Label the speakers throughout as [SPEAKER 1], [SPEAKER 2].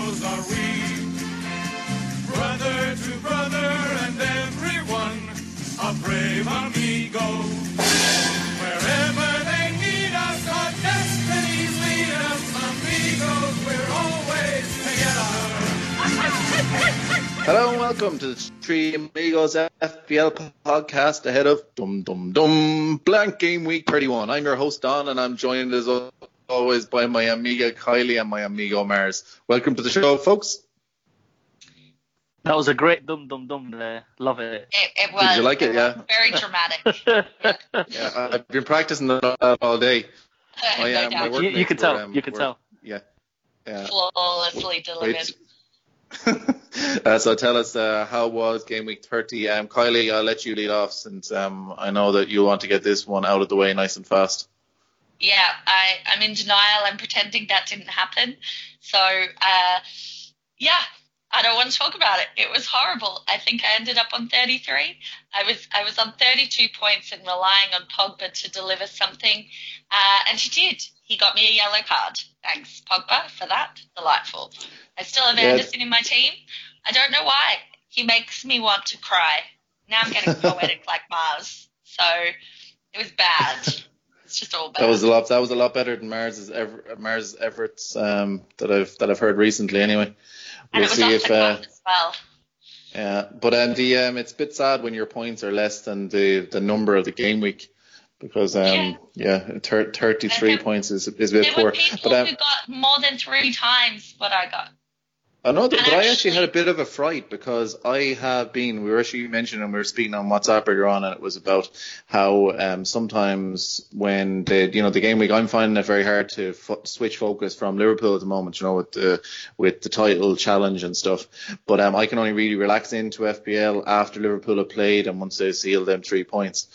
[SPEAKER 1] amigos are we. Brother to brother and everyone, a brave amigo. Wherever they need us, our destinies lead us, amigos, we're always together.
[SPEAKER 2] Hello and welcome to the Three Amigos FPL podcast ahead of Dum Dum Dum Blank Game Week 31. I'm your host Don and I'm joined as by my amiga Kylie and my amigo Mars. Welcome to the show, folks.
[SPEAKER 3] That was a great dum dum dum there. Love it.
[SPEAKER 4] It, it was.
[SPEAKER 2] you like it? Yeah.
[SPEAKER 4] Very dramatic.
[SPEAKER 2] Yeah, I- I've been practicing that all day.
[SPEAKER 4] no
[SPEAKER 2] I am.
[SPEAKER 4] doubt.
[SPEAKER 2] My
[SPEAKER 3] You, you can
[SPEAKER 2] were,
[SPEAKER 3] tell.
[SPEAKER 2] um,
[SPEAKER 3] you can
[SPEAKER 2] were-
[SPEAKER 3] tell.
[SPEAKER 2] Yeah. Yeah.
[SPEAKER 4] Flawlessly delivered.
[SPEAKER 2] uh, so tell us uh, how was game week 30? Um, Kylie, I'll let you lead off since um, I know that you want to get this one out of the way nice and fast.
[SPEAKER 4] Yeah, I, I'm in denial. I'm pretending that didn't happen. So, uh, yeah, I don't want to talk about it. It was horrible. I think I ended up on 33. I was I was on 32 points and relying on Pogba to deliver something, uh, and he did. He got me a yellow card. Thanks, Pogba, for that. Delightful. I still have
[SPEAKER 2] Yeah.
[SPEAKER 4] Anderson in my team. I don't know why. He makes me want to cry. Now I'm getting poetic like Mars. So it was bad. It's just all bad.
[SPEAKER 2] That was a lot. That was a lot better than Mars's ever, Mars efforts um, that I've that I've heard recently. Anyway, we'll see if. Uh,
[SPEAKER 4] well.
[SPEAKER 2] yeah, but um, the um, it's a bit sad when your points are less than the the number of the game week because um yeah, thir- 33
[SPEAKER 4] there-
[SPEAKER 2] points is is a bit
[SPEAKER 4] There
[SPEAKER 2] poor.
[SPEAKER 4] were people
[SPEAKER 2] But um,
[SPEAKER 4] who got more than three times what I got.
[SPEAKER 2] I know that, but I actually had a bit of a fright because I have been. We were actually mentioning and we were speaking on WhatsApp earlier on, and it was about how um, sometimes when the you know the game week, I'm finding it very hard to fo- switch focus from Liverpool at the moment. You know, with the with the title challenge and stuff. But um, I can only really relax into FPL after Liverpool have played and once they seal them three points.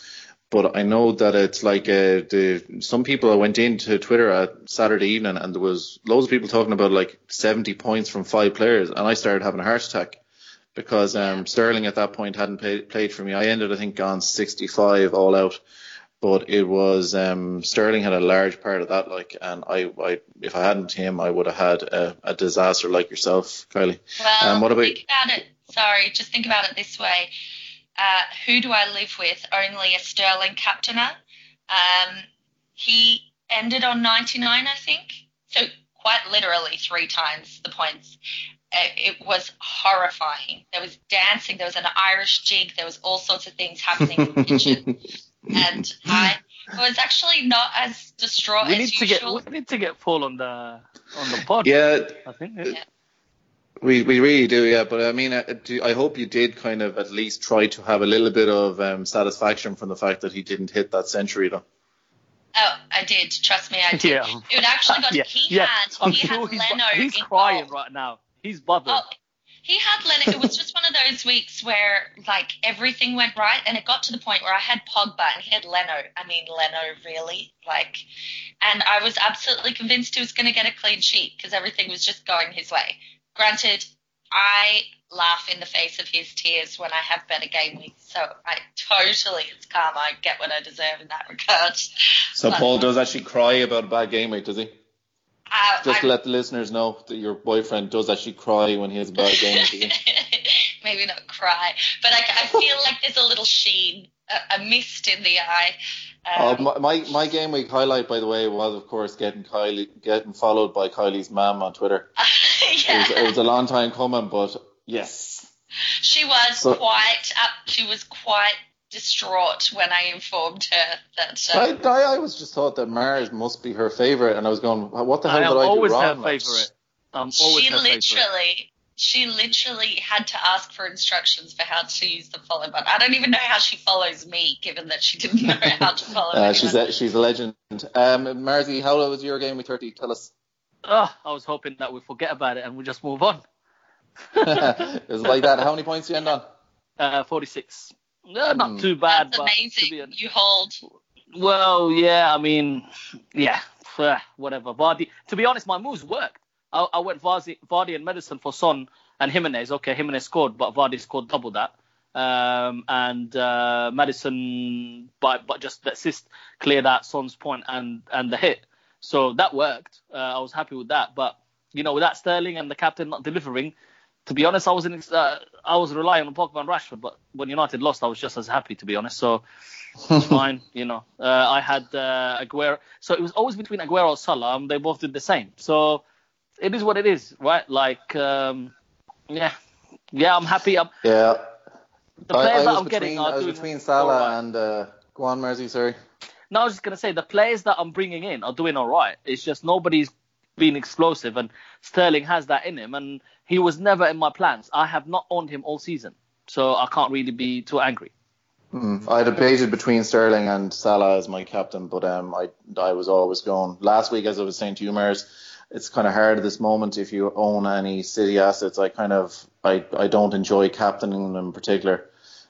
[SPEAKER 2] But I know that it's like uh, the some people I went into Twitter at Saturday evening and there was loads of people talking about like 70 points from five players, and I started having a heart attack because um, Sterling at that point hadn't pay, played for me. I ended I think on 65 all out, but it was um, Sterling had a large part of that. Like, and I, I if I hadn't him, I would have had a, a disaster like yourself, Kylie.
[SPEAKER 4] Well,
[SPEAKER 2] Um, what about-
[SPEAKER 4] think about it. Sorry, just think about it this way. Uh, who do I live with? Only a Sterling captainer. Um, he ended on 99, I think. So quite literally three times the points. Uh, It was horrifying. There was dancing. There was an Irish jig. There was all sorts of things happening in the kitchen. And I was actually not as distraught
[SPEAKER 3] We
[SPEAKER 4] as
[SPEAKER 3] need to get we need to get Paul on the on the pod.
[SPEAKER 2] Yeah,
[SPEAKER 3] I think.
[SPEAKER 4] Yeah.
[SPEAKER 2] We we really do, yeah. But I mean, I, do, I hope you did kind of at least try to have a little bit of um, satisfaction from the fact that he didn't hit that century, though.
[SPEAKER 4] Oh, I did. Trust me, I did.
[SPEAKER 3] Yeah.
[SPEAKER 4] It actually got
[SPEAKER 3] yeah,
[SPEAKER 4] he
[SPEAKER 3] yeah.
[SPEAKER 4] had
[SPEAKER 3] I'm
[SPEAKER 4] he
[SPEAKER 3] sure
[SPEAKER 4] had
[SPEAKER 3] he's,
[SPEAKER 4] Leno
[SPEAKER 3] he's
[SPEAKER 4] involved.
[SPEAKER 3] crying right now. He's bothered.
[SPEAKER 4] Oh, he had Leno. It was just one of those weeks where like everything went right, and it got to the point where I had Pogba and he had Leno. I mean, Leno really like, and I was absolutely convinced he was going to get a clean sheet because everything was just going his way. Granted, I laugh in the face of his tears when I have better game weeks, so I totally it's karma. I get what I deserve in that regard.
[SPEAKER 2] So
[SPEAKER 4] But-
[SPEAKER 2] Paul does actually cry about a bad game week, does he?
[SPEAKER 4] Uh,
[SPEAKER 2] Just
[SPEAKER 4] I-
[SPEAKER 2] let the listeners know that your boyfriend does actually cry when he has a bad game week.
[SPEAKER 4] Maybe not cry, but I, I feel like there's a little sheen, a, a mist in the eye.
[SPEAKER 2] Oh,
[SPEAKER 4] Um,
[SPEAKER 2] my, my my game week highlight, by the way, was of course getting Kylie getting followed by Kylie's mum on Twitter. It was, it was a long time coming, but yes.
[SPEAKER 4] she was
[SPEAKER 2] So-
[SPEAKER 4] quite up. She was quite distraught when I informed her that. Uh,
[SPEAKER 2] I, I, I was just thought that Mars must be her favourite, and I was going, what the hell
[SPEAKER 3] I
[SPEAKER 2] did
[SPEAKER 3] am
[SPEAKER 2] I do
[SPEAKER 3] always
[SPEAKER 2] wrong?
[SPEAKER 3] her favorite. I'm always
[SPEAKER 4] she
[SPEAKER 3] her favorite.
[SPEAKER 4] literally, she literally had to ask for instructions for how to use the follow button. I don't even know how she follows me, given that she didn't know how to follow.
[SPEAKER 2] Uh,
[SPEAKER 4] anyone.
[SPEAKER 2] she's a, she's a legend. Um, Marzi, how was your game with 30? Tell us.
[SPEAKER 3] Oh, I was hoping that we forget about it and we just move on.
[SPEAKER 2] it was like that. How many points do you end on?
[SPEAKER 3] Uh, 46. No, not
[SPEAKER 2] Hmm.
[SPEAKER 3] too bad,
[SPEAKER 4] That's
[SPEAKER 3] but to
[SPEAKER 4] amazing.
[SPEAKER 3] be honest,
[SPEAKER 4] You hold.
[SPEAKER 3] well, yeah, I mean, yeah, whatever. Vardy. To be honest, my moves worked. I, I went Vardy, Vardy and Maddison for Son and Jimenez. Okay, Jimenez scored, but Vardy scored double that. Um, and uh, Maddison, but but just the assist cleared out Son's point and and the hit. So that worked. Uh, I was happy with that. But you know, without Sterling and the captain not delivering, to be honest, I was in, uh, I was relying on Pogba and Rashford, but when United lost, I was just as happy to be honest. So it's fine, you know. Uh, I had uh, Aguero, so it was always between Aguero or Salah. And they both did the same. So it is what it is, right? Like, um, yeah, yeah, I'm happy. I'm,
[SPEAKER 2] Yeah.
[SPEAKER 3] the players
[SPEAKER 2] I
[SPEAKER 3] that
[SPEAKER 2] was
[SPEAKER 3] I'm
[SPEAKER 2] between,
[SPEAKER 3] getting
[SPEAKER 2] I was
[SPEAKER 3] doing
[SPEAKER 2] between Salah
[SPEAKER 3] right.
[SPEAKER 2] and uh, go on, Mersey. Sorry.
[SPEAKER 3] No, I was just gonna say the players that I'm bringing in are doing all right. It's just nobody's been explosive, and Sterling has that in him, and he was never in my plans. I have not owned him all season, so I can't really be too angry.
[SPEAKER 2] Mm. I debated between Sterling and Salah as my captain, but um, I I was always going. Last week, as I was saying to you, Mers, it's kind of hard at this moment if you own any City assets. I kind of I, I don't enjoy captaining them in particular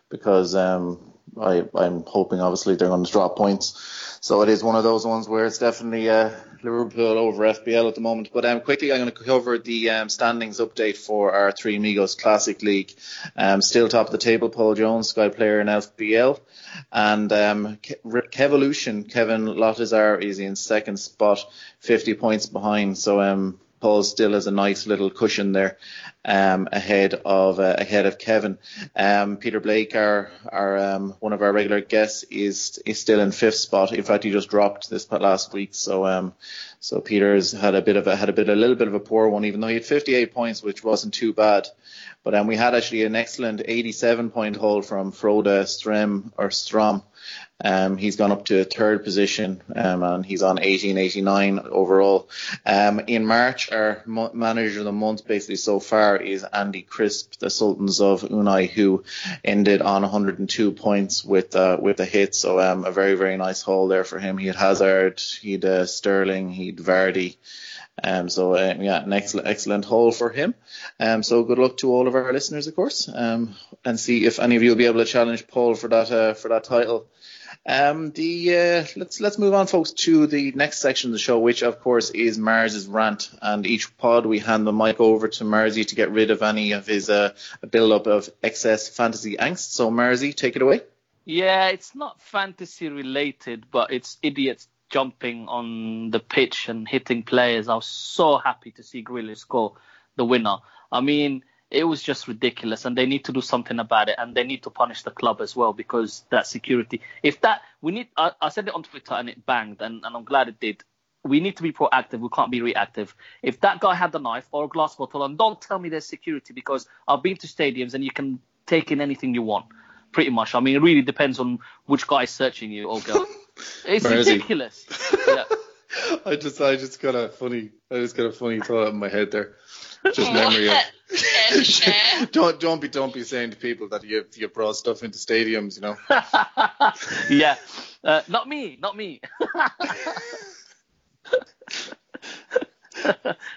[SPEAKER 2] because um I I'm hoping obviously they're going to drop points. So it is one of those ones where it's definitely uh, Liverpool over FPL at the moment. But um, quickly, I'm going to cover the um, standings update for our Three Amigos Classic League. Um, still top of the table, Paul Jones, Sky player in FPL. And um, Ke- Kevolution, Kevin Lottazar is in second spot, 50 points behind. So um, Paul still has a nice little cushion there um, ahead of uh, ahead of Kevin. Um, Peter Blake, our our um, one of our regular guests, is is still in fifth spot. In fact, he just dropped this last week. So um, so Peter's had a bit of a had a bit a little bit of a poor one, even though he had 58 points, which wasn't too bad. But um, we had actually an excellent 87 point haul from Frode Strem or Strom. Um, he's gone up to a third position, um, and he's on 1889 overall. Um, in March, our mo- manager of the month basically so far is Andy Crisp, the Sultans of Unai, who ended on 102 points with uh, with a hit. So um, a very very nice haul there for him. He had Hazard, he had uh, Sterling, he had Vardy. Um, so uh, yeah, an excellent excellent haul for him. Um, so good luck to all of our listeners, of course, um, and see if any of you will be able to challenge Paul for that uh, for that title. Um, the uh, let's let's move on, folks, to the next section of the show, which of course is Mars's rant. And each pod we hand the mic over to Marsy to get rid of any of his uh, build-up of excess fantasy angst. So Marsy, take it away.
[SPEAKER 3] Yeah, it's not fantasy related, but it's idiots jumping on the pitch and hitting players. I was so happy to see Grealish score the winner. I mean, it was just ridiculous, and they need to do something about it, and they need to punish the club as well because that security. If that we need, I, I said it on Twitter and it banged, and, and I'm glad it did. We need to be proactive. We can't be reactive. If that guy had the knife or a glass bottle, and don't tell me there's security because I've been to stadiums and you can take in anything you want. Pretty much. I mean, it really depends on which guy is searching you or girl. It's
[SPEAKER 2] Where is he?
[SPEAKER 3] ridiculous. yeah.
[SPEAKER 2] I just I just got a funny I just got a funny thought in my head there. Just memory of.
[SPEAKER 4] Share to share.
[SPEAKER 2] don't don't be don't be saying to people that you you brought stuff into stadiums, you know.
[SPEAKER 3] yeah. Uh, not me. Not me.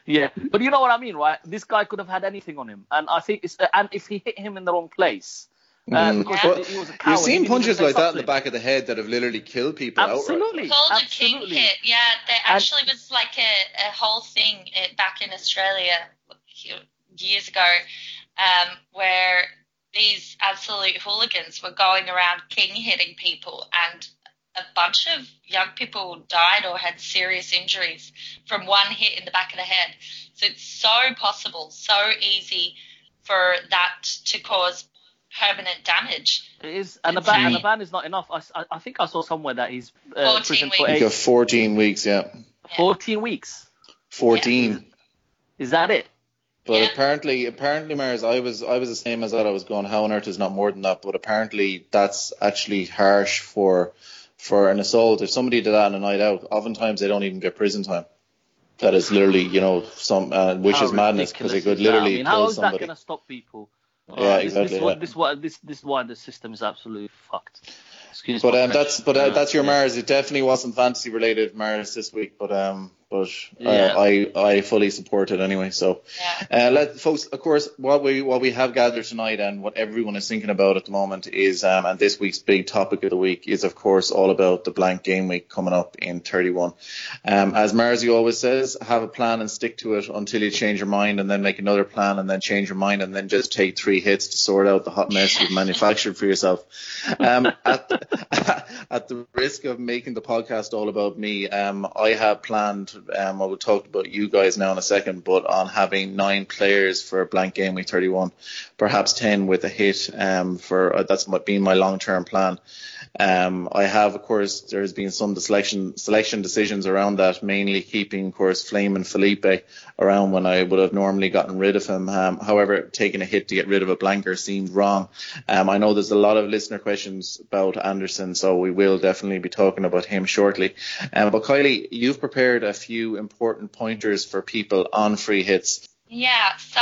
[SPEAKER 3] yeah, but you know what I mean, right? This guy could have had anything on him, and I think it's and if he hit him in the wrong place, uh,
[SPEAKER 2] Mm.
[SPEAKER 3] because
[SPEAKER 4] But
[SPEAKER 3] he was a coward.
[SPEAKER 2] You've seen punches like
[SPEAKER 3] say
[SPEAKER 2] that in the back of the head that have literally killed people outright.
[SPEAKER 3] Absolutely,
[SPEAKER 4] called a king hit. Yeah, there actually was like a, a whole thing back in Australia years ago um, where these absolute hooligans were going around king hitting people and a bunch of young people died or had serious injuries from one hit in the back of the head. So it's so possible, so easy for that to cause permanent damage.
[SPEAKER 3] It is, and a ban, and a ban is not enough. I, I- I think I saw somewhere that he's uh,
[SPEAKER 4] 14
[SPEAKER 3] prison for
[SPEAKER 4] weeks.
[SPEAKER 2] You
[SPEAKER 3] eight,
[SPEAKER 2] 14 weeks, yeah.
[SPEAKER 3] 14 weeks.
[SPEAKER 2] 14.
[SPEAKER 3] Is that it?
[SPEAKER 2] But
[SPEAKER 4] Yeah.
[SPEAKER 2] apparently, apparently, Mars, I was, I was the same as that. I was going, how on earth is not more than that? But apparently, that's actually harsh for, for an assault. If somebody did that on a night out, oftentimes they don't even get prison time. That is literally, you know, some, uh, which
[SPEAKER 3] How
[SPEAKER 2] is madness because
[SPEAKER 3] ridiculous
[SPEAKER 2] they could
[SPEAKER 3] is that?
[SPEAKER 2] literally
[SPEAKER 3] I mean,
[SPEAKER 2] kill
[SPEAKER 3] how is that
[SPEAKER 2] somebody.
[SPEAKER 3] going to stop people?
[SPEAKER 2] Yeah,
[SPEAKER 3] this,
[SPEAKER 2] exactly,
[SPEAKER 3] This, why-
[SPEAKER 2] yeah.
[SPEAKER 3] this, this, this is why the system is absolutely fucked. Excuse
[SPEAKER 2] But um, that's but uh, that's your. Mars. It definitely wasn't fantasy related Mars this week, but um, but uh,
[SPEAKER 3] Yeah.
[SPEAKER 2] I I fully support it anyway. So
[SPEAKER 4] Yeah.
[SPEAKER 2] uh, let folks, of course, what we what we have gathered tonight and what everyone is thinking about at the moment is um, and this week's big topic of the week is of course all about the blank game week coming up in 31. Um, as Marzi always says, have a plan and stick to it until you change your mind, and then make another plan and then change your mind, and then just take three hits to sort out the hot mess you've manufactured for yourself. Um, at, at the risk of making the podcast all about me, um, I have planned um, I will talk about you guys now in a second, but on having nine players for a blank game week 31, perhaps 10 with a hit um, for uh, that's been my long term plan. Um, I have, of course, there has been some selection selection decisions around that, mainly keeping, of course, Flame and Felipe around when I would have normally gotten rid of him. Um, however, taking a hit to get rid of a blanker seemed wrong. Um, I know there's a lot of listener questions about Anderson, so we will definitely be talking about him shortly. Um, but Kylie, you've prepared a few important pointers for people on free hits.
[SPEAKER 4] Yeah, so.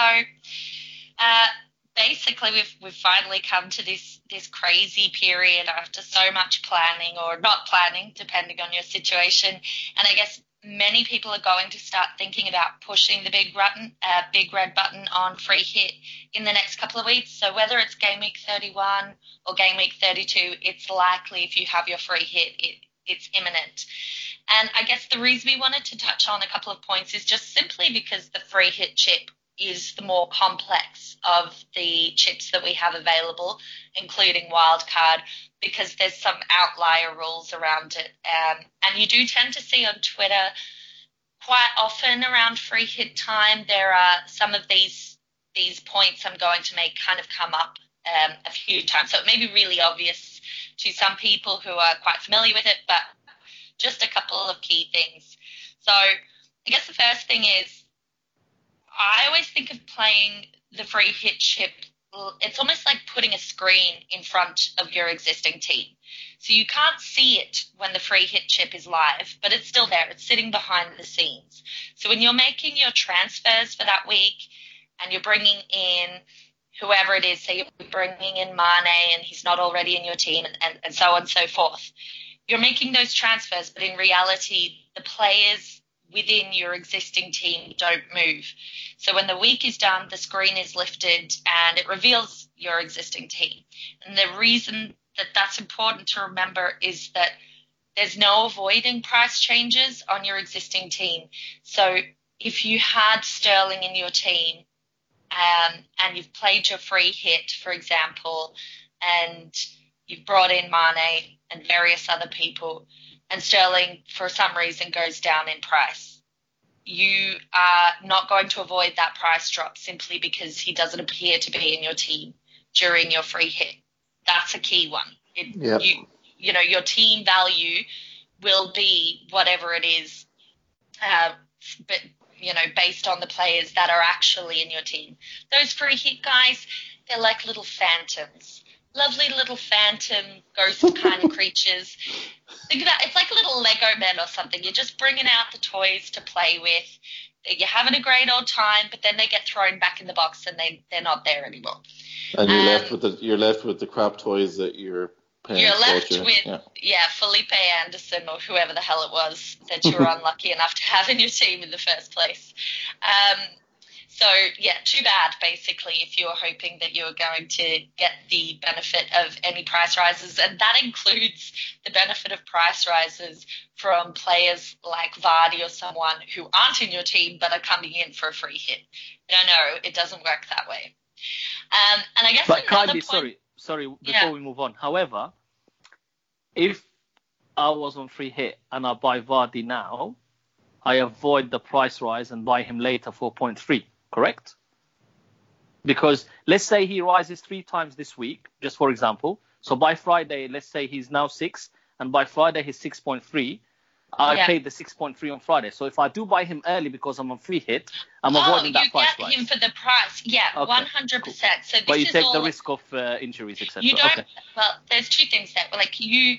[SPEAKER 4] Uh, basically we've we've finally come to this this crazy period after so much planning or not planning depending on your situation. And i guess many people are going to start thinking about pushing the big button uh, big red button on free hit in the next couple of weeks. So whether it's game week 31 or game week 32 it's likely if you have your free hit it, it's imminent. And I guess the reason we wanted to touch on a couple of points is just simply because the free hit chip is the more complex of the chips that we have available, including wildcard, because there's some outlier rules around it. Um, and you do tend to see on Twitter quite often around free hit time, there are some of these these points I'm going to make kind of come up um, a few times. So it may be really obvious to some people who are quite familiar with it, but just a couple of key things. So I guess the first thing is I always think of playing the free hit chip. It's almost like putting a screen in front of your existing team. So you can't see it when the free hit chip is live, but it's still there. It's sitting behind the scenes. So when you're making your transfers for that week and you're bringing in whoever it is, say you're bringing in Mane and he's not already in your team and, and, and so on and so forth, you're making those transfers, but in reality, the players within your existing team don't move. So when the week is done, the screen is lifted and it reveals your existing team. And the reason that that's important to remember is that there's no avoiding price changes on your existing team. So if you had Sterling in your team um, and you've played your free hit, for example, and you've brought in Mane and various other people, and sterling for some reason goes down in price, you are not going to avoid that price drop simply because he doesn't appear to be in your team during your free hit. That's a key one. It, yep. you, you know, your team value will be whatever it is, uh, but you know, based on the players that are actually in your team. Those free hit guys, they're like little phantoms lovely little phantom ghost kind of creatures. Think about it's like a little Lego men or something. You're just bringing out the toys to play with. You're having a great old time, but then they get thrown back in the box and they they're not there anymore.
[SPEAKER 2] And you're um, left with the you're left with the crap toys that you're
[SPEAKER 4] you're left with yeah. yeah. Felipe Anderson or whoever the hell it was that you were unlucky enough to have in your team in the first place. Um, so yeah, too bad basically if you're hoping that you're going to get the benefit of any price rises, and that includes the benefit of price rises from players like Vardy or someone who aren't in your team but are coming in for a free hit. No, no, it doesn't work that way. Um, and I guess
[SPEAKER 3] but Kylie, point, sorry, sorry, before yeah. we move on. However, if I was on free hit and I buy Vardy now, I avoid the price rise and buy him later for 0.3 correct? Because let's say he rises three times this week, just for example. So by Friday, let's say he's now six, and by Friday he's 6.3. I yeah. paid the 6.3 on Friday. So if I do buy him early because I'm on free hit, I'm
[SPEAKER 4] oh,
[SPEAKER 3] avoiding that price.
[SPEAKER 4] you get him for the price. Yeah, okay, 100%. Cool. So
[SPEAKER 3] but you take
[SPEAKER 4] all,
[SPEAKER 3] the risk of uh, injuries, etc.
[SPEAKER 4] You don't. Okay. Well, there's two things that Like you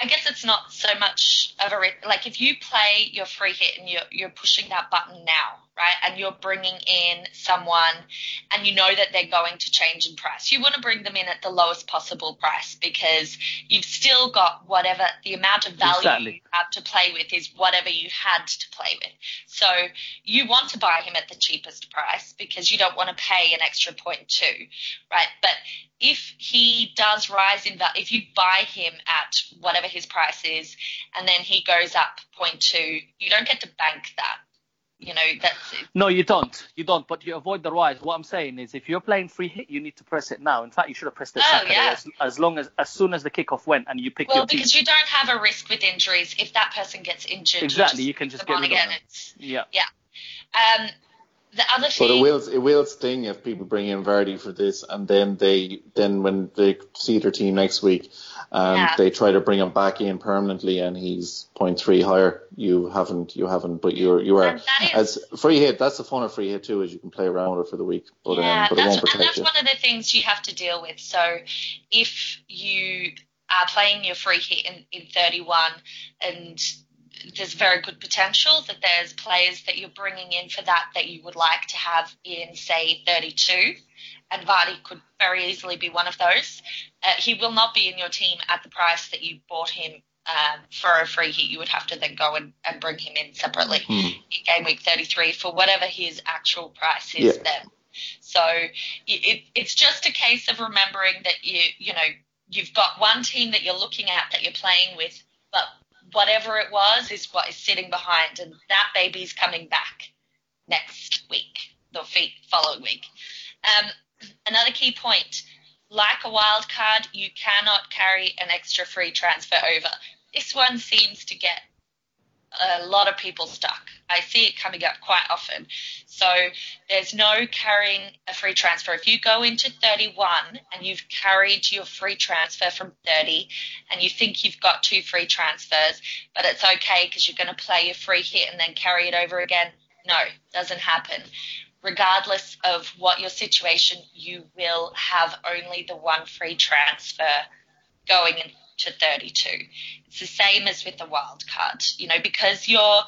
[SPEAKER 4] I guess it's not so much of a like if you play your free hit and you're you're pushing that button now, right, and you're bringing in someone, and you know that they're going to change in price, you want to bring them in at the lowest possible price because you've still got whatever the amount of value exactly. you have to play with is whatever you had to play with. So you want to buy him at the cheapest price because you don't want to pay an extra point two, right? But if he does rise in value, if you buy him at whatever his price is, and then he goes up 0.2, you don't get to bank that. You know that's
[SPEAKER 3] No, you don't. You don't. But you avoid the rise. What I'm saying is, if you're playing free hit, you need to press it now. In fact, you should have pressed it
[SPEAKER 4] Oh,
[SPEAKER 3] Saturday
[SPEAKER 4] yeah.
[SPEAKER 3] as, as long as as soon as the kickoff went and you picked
[SPEAKER 4] well
[SPEAKER 3] your team.
[SPEAKER 4] because you don't have a risk with injuries. If that person gets injured,
[SPEAKER 3] Exactly,
[SPEAKER 4] you,
[SPEAKER 3] you can just get
[SPEAKER 4] on
[SPEAKER 3] rid of
[SPEAKER 4] again.
[SPEAKER 3] them.
[SPEAKER 4] It's,
[SPEAKER 3] Yeah.
[SPEAKER 4] um, the other
[SPEAKER 2] But it will it will sting if people bring in Vardy for this, and then they then when they see their team next week, and
[SPEAKER 4] Yeah.
[SPEAKER 2] they try to bring him back in permanently, and he's 0.3 higher. You haven't you haven't, but you're you are
[SPEAKER 4] is-
[SPEAKER 2] as free hit. That's the fun of free hit too, is you can play around with it for the week, but
[SPEAKER 4] yeah,
[SPEAKER 2] um, but it
[SPEAKER 4] that's,
[SPEAKER 2] won't protect and
[SPEAKER 4] that's
[SPEAKER 2] you.
[SPEAKER 4] one of the things you have to deal with. So if you are playing your free hit in, in 31 and there's very good potential that there's players that you're bringing in for that that you would like to have in, say, 32, and Vardy could very easily be one of those. Uh, he will not be in your team at the price that you bought him um, for a free hit. You would have to then go and, and bring him in separately
[SPEAKER 2] Hmm.
[SPEAKER 4] in game week 33 for whatever his actual price is
[SPEAKER 2] Yeah.
[SPEAKER 4] then. So it, it, it's just a case of remembering that you you know you've got one team that you're looking at that you're playing with, whatever it was is what is sitting behind, and that baby's coming back next week, the following week. Um, another key point, like a wild card, you cannot carry an extra free transfer over. This one seems to get a lot of people stuck. I see it coming up quite often. So there's no carrying a free transfer. If you go into 31 and you've carried your free transfer from 30 and you think you've got two free transfers, but it's okay because you're going to play your free hit and then carry it over again, no, doesn't happen. Regardless of what your situation, you will have only the one free transfer going into 32. It's the same as with the wild card, you know, because you're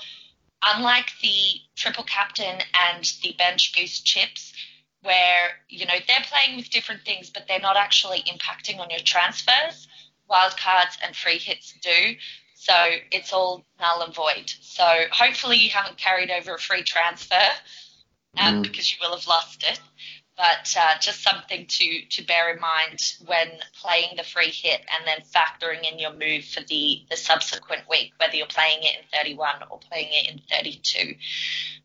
[SPEAKER 4] unlike the triple captain and the bench boost chips, where you know they're playing with different things, but they're not actually impacting on your transfers. Wild cards and free hits do. So it's all null and void. So hopefully you haven't carried over a free transfer um,
[SPEAKER 2] Mm.
[SPEAKER 4] because you will have lost it. But uh, just something to, to bear in mind when playing the free hit and then factoring in your move for the, the subsequent week, whether you're playing it in 31 or playing it in 32.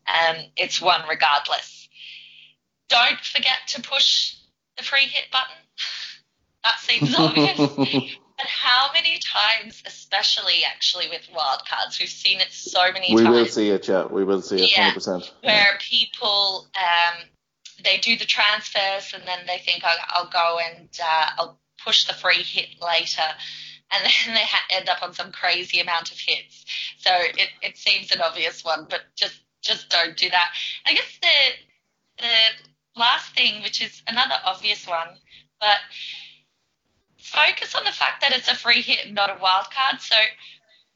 [SPEAKER 4] Um, it's one regardless. Don't forget to push the free hit button. That seems obvious. But how many times, especially actually with wildcards, we've seen it so many
[SPEAKER 2] we
[SPEAKER 4] times We
[SPEAKER 2] will see it, yeah. We will see it,
[SPEAKER 4] Yeah.
[SPEAKER 2] 100%.
[SPEAKER 4] where people um, they do the transfers and then they think I'll, I'll go and uh, I'll push the free hit later, and then they ha- end up on some crazy amount of hits. So it, it seems an obvious one, but just just don't do that. I guess the the last thing, which is another obvious one, but focus on the fact that it's a free hit and not a wild card. So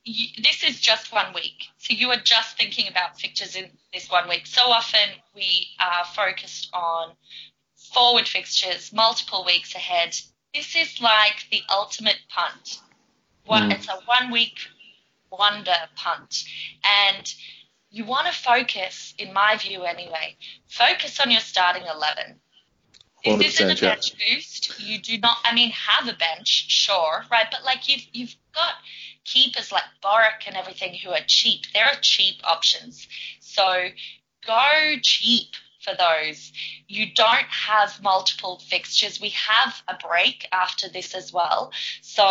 [SPEAKER 4] you, this is just one week. So you are just thinking about fixtures in this one week. So often we are focused on forward fixtures, multiple weeks ahead. This is like the ultimate punt. One,
[SPEAKER 2] Mm.
[SPEAKER 4] It's a one week wonder punt. And you want to focus, in my view anyway, focus on your starting 11. This isn't a
[SPEAKER 2] 100%, yeah.
[SPEAKER 4] bench boost. You do not, I mean, have a bench, sure, right? But like you've, you've got keepers like Boruc and everything who are cheap. There are cheap options. So go cheap for those. You don't have multiple fixtures. We have a break after this as well. So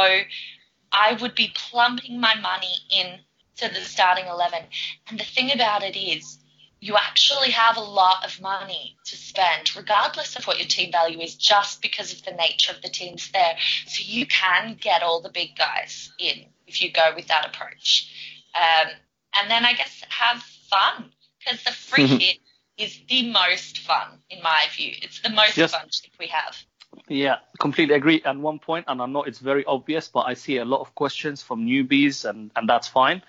[SPEAKER 4] I would be plumping my money in to the starting 11. And the thing about it is, you actually have a lot of money to spend, regardless of what your team value is, just because of the nature of the teams there. So you can get all the big guys in if you go with that approach. Um, and then I guess have fun because the free
[SPEAKER 2] Mhm.
[SPEAKER 4] hit is the most fun in my view. It's the most
[SPEAKER 3] Yes.
[SPEAKER 4] fun chip we have.
[SPEAKER 3] Yeah, completely agree. And one point, and I know it's very obvious, but I see a lot of questions from newbies, and, and that's fine.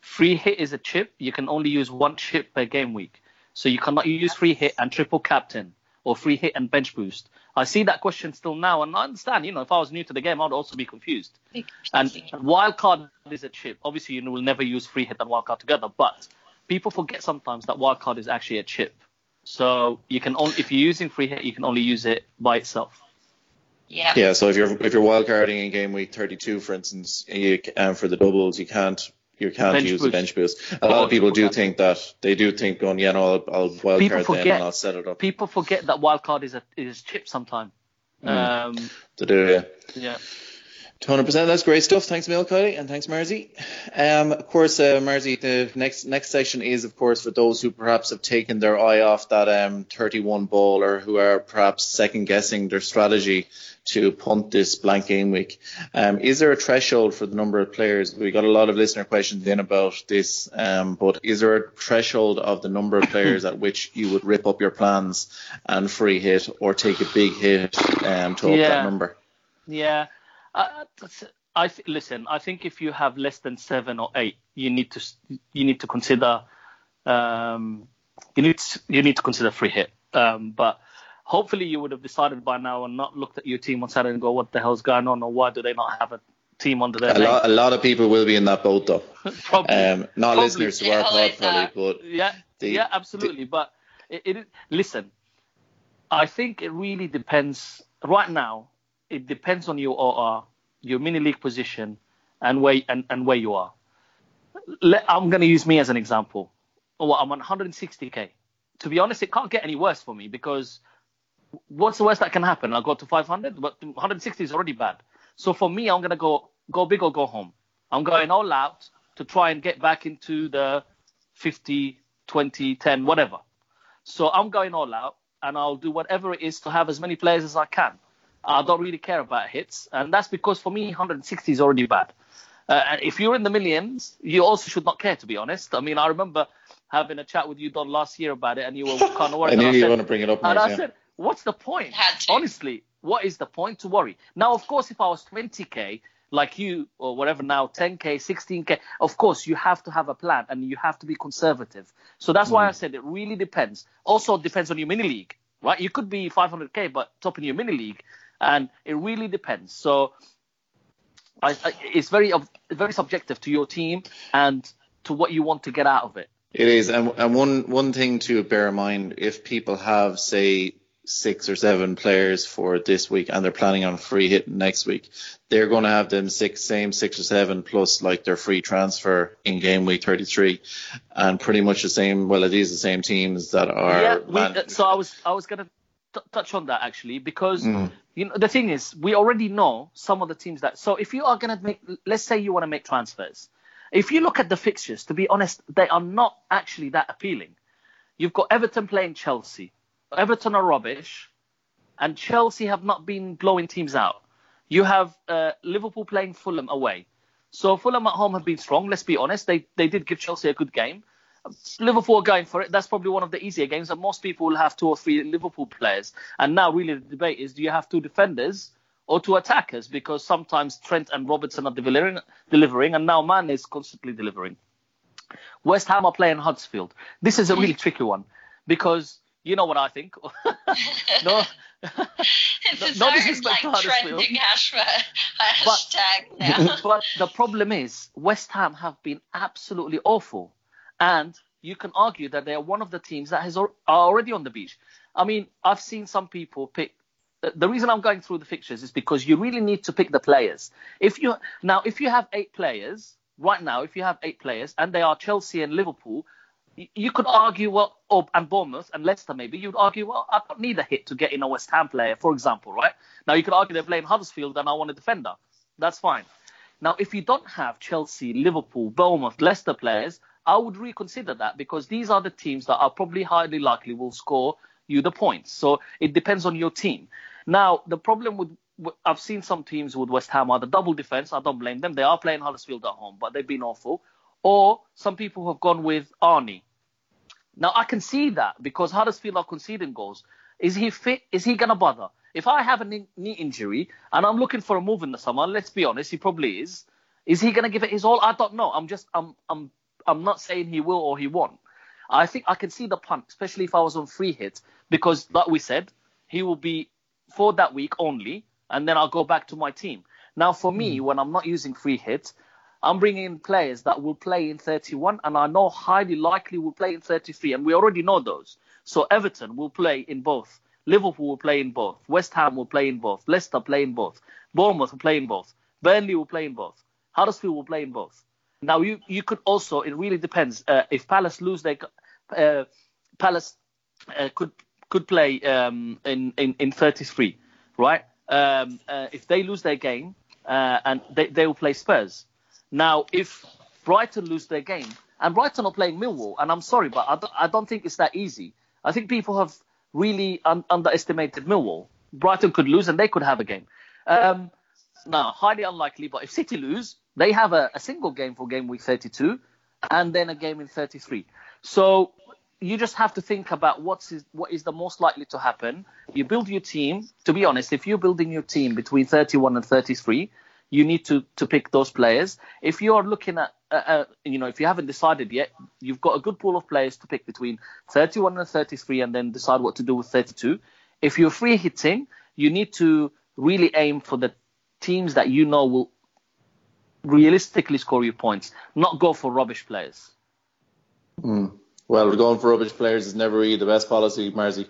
[SPEAKER 3] Free hit is a chip. You can only use one chip per game week. So you cannot use free hit and triple captain or free hit and bench boost. I see that question still now, and I understand, you know, if I was new to the game, I'd also be confused.
[SPEAKER 4] Big
[SPEAKER 3] And
[SPEAKER 4] confusing.
[SPEAKER 3] wildcard is a chip. Obviously, you will never use free hit and wildcard together, but people forget sometimes that wildcard is actually a chip. So you can only, if you're using free hit, you can only use it by itself.
[SPEAKER 4] yeah.
[SPEAKER 2] Yeah, so if you're if you're wildcarding in game week 32, for instance, you, um, for the doubles, you can't you can't
[SPEAKER 3] Bench
[SPEAKER 2] use
[SPEAKER 3] boost.
[SPEAKER 2] a bench boost. A
[SPEAKER 3] Oh,
[SPEAKER 2] lot of people do
[SPEAKER 3] can.
[SPEAKER 2] think that they do think going, yeah, no, I'll, I'll wild
[SPEAKER 3] People
[SPEAKER 2] card then
[SPEAKER 3] forget-
[SPEAKER 2] and I'll set it up
[SPEAKER 3] People forget that wild card is a is chip sometime.
[SPEAKER 2] Mm.
[SPEAKER 3] Um,
[SPEAKER 2] to do it.
[SPEAKER 3] yeah.
[SPEAKER 2] 200%. That's great stuff. Thanks, Milky, and thanks, Marzi. Um, of course, uh, Marzi, the next next section is, of course, for those who perhaps have taken their eye off that um, 31 ball or who are perhaps second guessing their strategy to punt this blank game week. Um, is there a threshold for the number of players? We got a lot of listener questions in about this, um, but is there a threshold of the number of players at which you would rip up your plans and free hit or take a big hit um, to up
[SPEAKER 3] Yeah.
[SPEAKER 2] that number?
[SPEAKER 3] Yeah. Uh, I th- listen. I think if you have less than seven or eight, you need to you need to consider um, you need to, you need to consider free hit. Um, but hopefully you would have decided by now and not looked at your team on Saturday and go, what the hell's going on, or why do they not have a team under their
[SPEAKER 2] A
[SPEAKER 3] name?
[SPEAKER 2] lot, a lot of people will be in that boat though.
[SPEAKER 3] Probably.
[SPEAKER 2] Um, not
[SPEAKER 3] Probably.
[SPEAKER 2] listeners to our pod, probably, but
[SPEAKER 3] Yeah,
[SPEAKER 2] The-
[SPEAKER 3] yeah, absolutely. but it, it listen, I think it really depends. Right now, it depends on your OR, your mini league position, and where and, and where you are. Let, I'm going to use me as an example. Oh, I'm on 160k. To be honest, it can't get any worse for me because what's the worst that can happen? I'll go to 500, but 160 is already bad. So for me, I'm going to go go big or go home. I'm going all out to try and get back into the 50, 20, 10, whatever. So I'm going all out and I'll do whatever it is to have as many players as I can. I don't really care about hits, and that's because for me 160 is already bad. Uh, and if you're in the millions, you also should not care, to be honest. I mean, I remember having a chat with you, Don, last year about it, and you were kind of worried.
[SPEAKER 2] I knew
[SPEAKER 3] and
[SPEAKER 2] you
[SPEAKER 3] said-
[SPEAKER 2] want to bring it up.
[SPEAKER 3] and
[SPEAKER 2] Mark,
[SPEAKER 3] I
[SPEAKER 2] yeah.
[SPEAKER 3] said, what's the point? Honestly, what is the point to worry? Now, of course, if I was 20k, like you or whatever now, 10k, 16k, of course, you have to have a plan and you have to be conservative. So that's
[SPEAKER 2] Mm.
[SPEAKER 3] why I said it really depends. Also, it depends on your mini league, right? You could be 500k, but top in your mini league, and it really depends. So I, I, it's very very subjective to your team and to what you want to get out of it.
[SPEAKER 2] It is, and, and one one thing to bear in mind: if people have, say, six or seven players for this week, and they're planning on free hit next week, they're going to have them six, same six or seven plus like their free transfer in game week 33, and pretty much the same. Well, it is the same teams that are.
[SPEAKER 3] yeah, we, so I was I was gonna t- touch on that actually because
[SPEAKER 2] Mm.
[SPEAKER 3] you know the thing is we already know some of the teams that. So if you are gonna make, let's say you want to make transfers, if you look at the fixtures, to be honest, they are not actually that appealing. You've got Everton playing Chelsea. Everton are rubbish, and Chelsea have not been blowing teams out. You have uh, Liverpool playing Fulham away. So Fulham at home have been strong. Let's be honest, they they did give Chelsea a good game. Liverpool are going for it. That's probably one of the easier games, and most people will have two or three Liverpool players. And now, really, the debate is: do you have two defenders or two attackers? Because sometimes Trent and Robertson are delivering, delivering, and now Mane is constantly delivering. West Ham are playing Huddersfield. This is a really tricky one because you know what I think. no,
[SPEAKER 4] It's
[SPEAKER 3] No-
[SPEAKER 4] its
[SPEAKER 3] no disrespect
[SPEAKER 4] like
[SPEAKER 3] to
[SPEAKER 4] trending hashtag, hashtag now.
[SPEAKER 3] but the problem is West Ham have been absolutely awful, and you can argue that they are one of the teams that has are already on the beach. I mean, I've seen some people pick. the- reason I'm going through the fixtures is because you really need to pick the players. If you now, if you have eight players right now, if you have eight players and they are Chelsea and Liverpool, you could argue well, or and Bournemouth and Leicester maybe you'd argue well, I don't need a hit to get in a West Ham player, for example, right? Now you could argue they're playing Huddersfield and I want a defender. That's fine. Now, if you don't have Chelsea, Liverpool, Bournemouth, Leicester players, I would reconsider that because these are the teams that are probably highly likely will score you the points. So it depends on your team. Now, the problem with I've seen some teams with West Ham are the double defense. I don't blame them. They are playing Huddersfield at home, but they've been awful. Or some people have gone with Arnie. Now I can see that because Huddersfield are conceding goals. Is he fit? Is he gonna bother? If I have a knee injury and I'm looking for a move in the summer, let's be honest, he probably is. Is he gonna give it his all? I don't know. I'm just I'm I'm I'm not saying he will or he won't. I think I can see the punt, especially if I was on free hit, because like we said, he will be for that week only, and then I'll go back to my team. Now for me, hmm. when I'm not using free hit, I'm bringing in players that will play in 31, and I know highly likely will play in 33, and we already know those. So Everton will play in both. Liverpool will play in both. West Ham will play in both. Leicester play in both. Bournemouth will play in both. Burnley will play in both. Huddersfield will play in both. Now you you could also it really depends uh, if Palace lose their uh, Palace uh, could could play um, in, in in 33, right? Um, uh, if they lose their game uh, and they they will play Spurs. Now if Brighton lose their game and Brighton are playing Millwall, and I'm sorry, but I don't, I don't think it's that easy. I think people have really un- underestimated Millwall. Brighton could lose and they could have a game. Um, now, highly unlikely, but if City lose, they have a, a single game for game week 32 and then a game in 33. So you just have to think about what's is, what is the most likely to happen. You build your team. To be honest, if you're building your team between 31 and 33, you need to to pick those players. If you're looking at, uh, uh, you know, if you haven't decided yet, you've got a good pool of players to pick between 31 and 33, and then decide what to do with 32. If you're free hitting, you need to really aim for the teams that you know will realistically score you points, not go for rubbish players.
[SPEAKER 2] Mm. Well, going for rubbish players is never really the best policy, Marzi.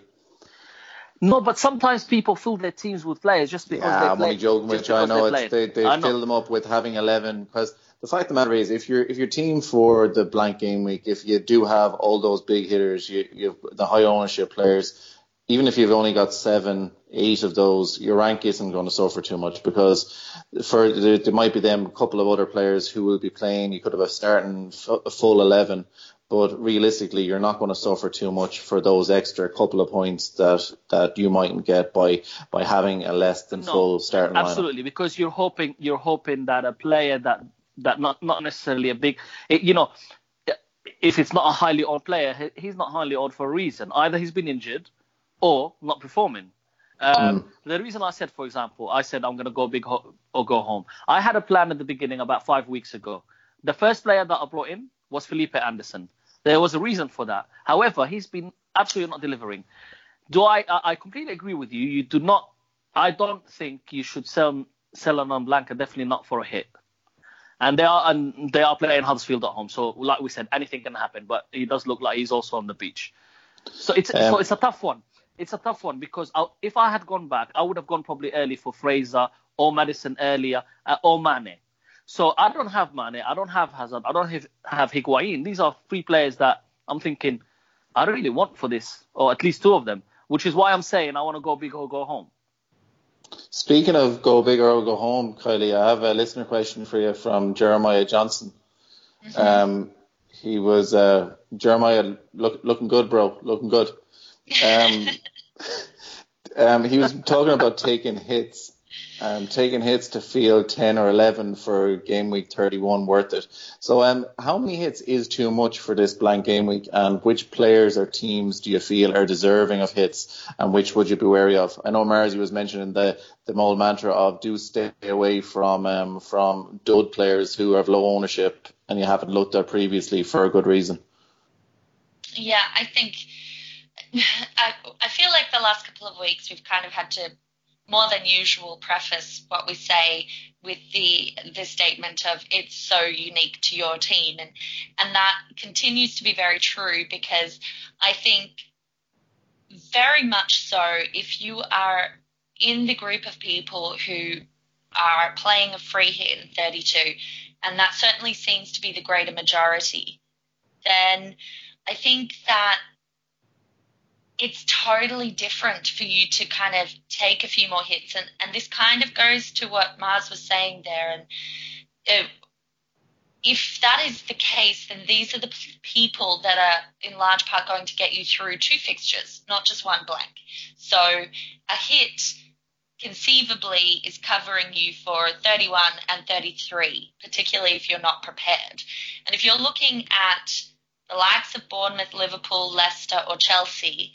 [SPEAKER 3] No, but sometimes people fill their teams with players just because
[SPEAKER 2] yeah,
[SPEAKER 3] they
[SPEAKER 2] I'm
[SPEAKER 3] play.
[SPEAKER 2] only joking with you. I know it's, they they
[SPEAKER 3] I
[SPEAKER 2] fill
[SPEAKER 3] know.
[SPEAKER 2] them up with having 11 because the fact of the matter is if you're if your team for the blank game week if you do have all those big hitters you you have the high ownership players even if you've only got seven eight of those your rank isn't going to suffer too much because for there, there might be them a couple of other players who will be playing you could have a starting f- a full 11 but realistically you're not going to suffer too much for those extra couple of points that that you mightn't get by by having a less than
[SPEAKER 3] No,
[SPEAKER 2] full starting lineup.
[SPEAKER 3] Absolutely, because you're hoping you're hoping that a player that that not not necessarily a big, you know, if it's not a highly owned player, he's not highly owned for a reason. Either he's been injured, or not performing. Um, The reason I said, for example, I said I'm going to go big ho- or go home. I had a plan at the beginning about five weeks ago. The first player that I brought in was Felipe Anderson. There was a reason for that. However, he's been absolutely not delivering. Do I? I I completely agree with you. You do not. I don't think you should sell sell an Blanca. Definitely not for a hit. And they are and they are playing Huddersfield at home. So like we said, anything can happen. But he does look like he's also on the beach. So it's
[SPEAKER 2] Um,
[SPEAKER 3] so it's a tough one. It's a tough one because I, if I had gone back, I would have gone probably early for Fraser or Maddison earlier uh, or Mane. So I don't have Mane, I don't have Hazard, I don't have, have Higuain. These are three players that I'm thinking I really want for this, or at least two of them, which is why I'm saying I want to go big or go home.
[SPEAKER 2] Speaking of go big or go home, Kylie, I have a listener question for you from Jeremiah Johnson. Um, he was uh, Jeremiah look, looking good, bro, looking good. Um, um, he was talking about taking hits, um, taking hits to feel 10 or 11 for game week 31 worth it. So, um, how many hits is too much for this blank game week, and which players or teams do you feel are deserving of hits, and which would you be wary of? I know Marzi was mentioning the the mantra of do stay away from um, from dud players who have low ownership and you haven't looked at previously for a good reason.
[SPEAKER 4] Yeah, I think I, I feel like the last couple of weeks we've kind of had to more than usual preface what we say with the the statement of it's so unique to your team. And and that continues to be very true because I think very much so if you are in the group of people who are playing a free hit in 32 and that certainly seems to be the greater majority then I think that it's totally different for you to kind of take a few more hits. And, and this kind of goes to what Mars was saying there. And uh, if that is the case, then these are the people that are in large part going to get you through two fixtures, not just one blank. So a hit conceivably is covering you for 31 and 33, particularly if you're not prepared. And if you're looking at the likes of Bournemouth, Liverpool, Leicester, or Chelsea,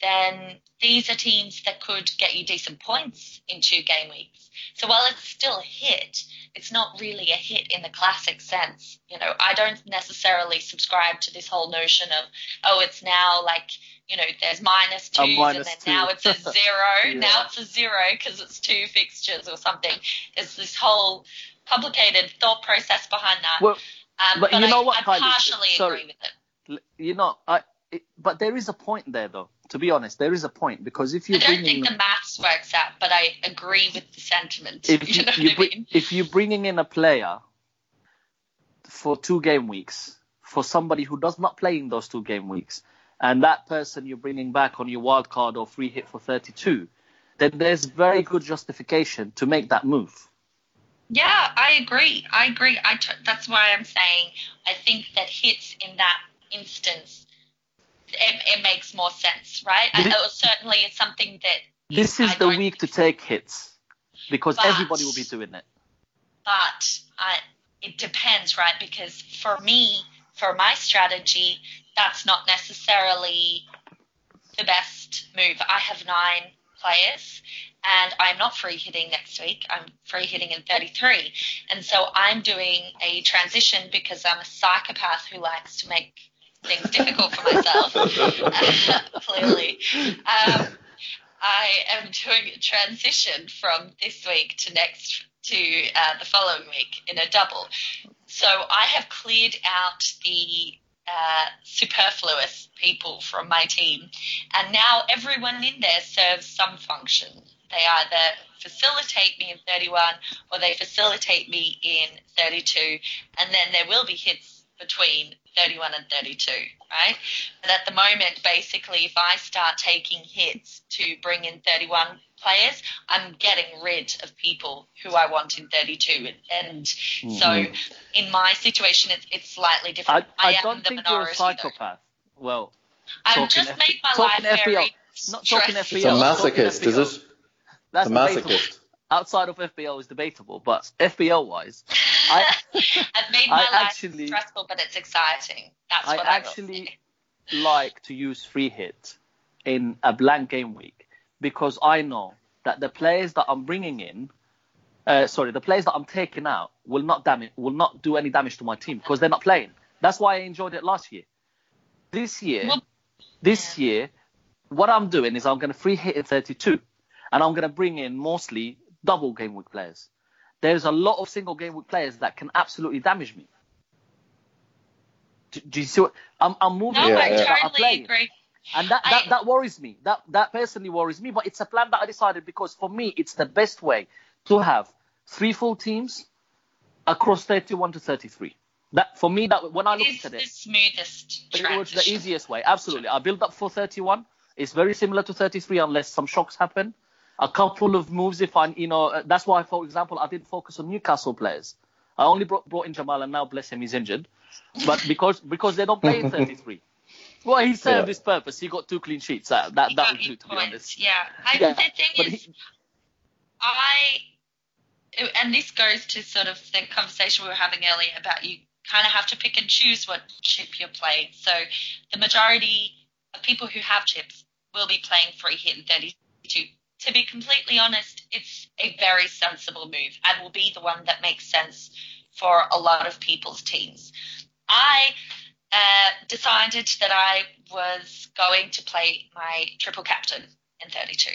[SPEAKER 4] then these are teams that could get you decent points in two game weeks. So while it's still a hit, it's not really a hit in the classic sense. You know, I don't necessarily subscribe to this whole notion of, oh, it's now like, you know, there's minus twos and then
[SPEAKER 3] two.
[SPEAKER 4] now it's a zero.
[SPEAKER 3] Yeah.
[SPEAKER 4] Now it's a zero because it's two fixtures or something. There's this whole complicated thought process behind that.
[SPEAKER 3] Well,
[SPEAKER 4] um,
[SPEAKER 3] but you
[SPEAKER 4] I,
[SPEAKER 3] know what,
[SPEAKER 4] I
[SPEAKER 3] Kylie?
[SPEAKER 4] partially
[SPEAKER 3] Sorry.
[SPEAKER 4] agree with it.
[SPEAKER 3] you know, I. It, but there is a point there, though. To be honest, there is a point because if you I
[SPEAKER 4] don't
[SPEAKER 3] bring
[SPEAKER 4] think the maths works out, but I agree with the sentiment.
[SPEAKER 3] if
[SPEAKER 4] you
[SPEAKER 3] you,
[SPEAKER 4] know
[SPEAKER 3] you
[SPEAKER 4] what I mean?
[SPEAKER 3] if you're bringing in a player for two game weeks for somebody who does not play in those two game weeks, and that person you're bringing back on your wild card or free hit for 32, then there's very good justification to make that move.
[SPEAKER 4] Yeah, I agree. I agree. I t- that's why I'm saying I think that hits in that instance, it, it makes more sense, right? I, uh, certainly, it's something that.
[SPEAKER 3] This is
[SPEAKER 4] I
[SPEAKER 3] the week to take hits because
[SPEAKER 4] But-
[SPEAKER 3] everybody will be doing it.
[SPEAKER 4] but I, it depends, right? Because for me, for my strategy, that's not necessarily the best move. I have nine players, and I'm not free hitting next week. I'm free hitting in 33, and so I'm doing a transition because I'm a psychopath who likes to make things difficult for myself. Clearly. Um, I am doing a transition from this week to next to uh, the following week in a double. So I have cleared out the uh, superfluous people from my team, and now everyone in there serves some function. They either facilitate me in 31 or they facilitate me in 32, and then there will be hits between 31 and 32, right? But at the moment, basically, if I start taking hits to bring in 31 players, I'm getting rid of people who I want in 32. And mm-hmm. so in my situation, it's, it's slightly
[SPEAKER 3] I,
[SPEAKER 4] different.
[SPEAKER 3] I don't
[SPEAKER 4] the
[SPEAKER 3] think you're a
[SPEAKER 4] minority, though.
[SPEAKER 3] psychopath. Well,
[SPEAKER 4] I've just
[SPEAKER 3] F-
[SPEAKER 4] made my life
[SPEAKER 3] FPL.
[SPEAKER 4] very
[SPEAKER 3] Not talking
[SPEAKER 4] stressful.
[SPEAKER 2] It's a masochist, is it?
[SPEAKER 3] that's
[SPEAKER 2] The
[SPEAKER 3] debatable.
[SPEAKER 2] masochist.
[SPEAKER 3] Outside of FPL is debatable, but FPL wise, I
[SPEAKER 4] I've made
[SPEAKER 3] I
[SPEAKER 4] my life
[SPEAKER 3] actually-
[SPEAKER 4] stressful, but it's exciting. That's
[SPEAKER 3] I
[SPEAKER 4] what I will
[SPEAKER 3] actually like to use free hit in a blank game week because I know that the players that I'm bringing in, uh, sorry, the players that I'm taking out will not damage, will not do any damage to my team because they're not playing. That's why I enjoyed it last year. This year,
[SPEAKER 4] Well,
[SPEAKER 3] this year, what I'm doing is I'm going to free hit in 32, and I'm going to bring in mostly double game week players. There's a lot of single game week players that can absolutely damage me. Do, do you see what I'm, I'm moving
[SPEAKER 4] No,
[SPEAKER 2] Yeah,
[SPEAKER 4] I
[SPEAKER 3] players
[SPEAKER 4] totally agree.
[SPEAKER 3] And that, that,
[SPEAKER 4] I-
[SPEAKER 3] that worries me. That that personally worries me. But it's a plan that I decided because for me it's the best way to have three full teams across 31 to 33. That for me that when I looked
[SPEAKER 4] is
[SPEAKER 3] at
[SPEAKER 4] the
[SPEAKER 3] it,
[SPEAKER 4] smoothest
[SPEAKER 3] it was the easiest way. Absolutely. I build up for 31. It's very similar to 33 unless some shocks happen. A couple of moves if I, you know, that's why, for example, I didn't focus on Newcastle players. I only brought, brought in Jamal and now bless him, he's injured. But because because they don't play in 33. Well, he served
[SPEAKER 2] Yeah.
[SPEAKER 3] his purpose. He got two clean sheets. That that,
[SPEAKER 4] You
[SPEAKER 3] that
[SPEAKER 4] got
[SPEAKER 3] was
[SPEAKER 4] your
[SPEAKER 3] good to be honest.
[SPEAKER 4] Yeah. I,
[SPEAKER 3] Yeah,
[SPEAKER 4] the thing
[SPEAKER 3] but
[SPEAKER 4] is,
[SPEAKER 3] he-
[SPEAKER 4] I, and this goes to sort of the conversation we were having earlier about you kind of have to pick and choose what chip you're playing. So the majority of people who have chips will be playing free hit and 32. To be completely honest, it's a very sensible move and will be the one that makes sense for a lot of people's teams. I uh, decided that I was going to play my triple captain in 32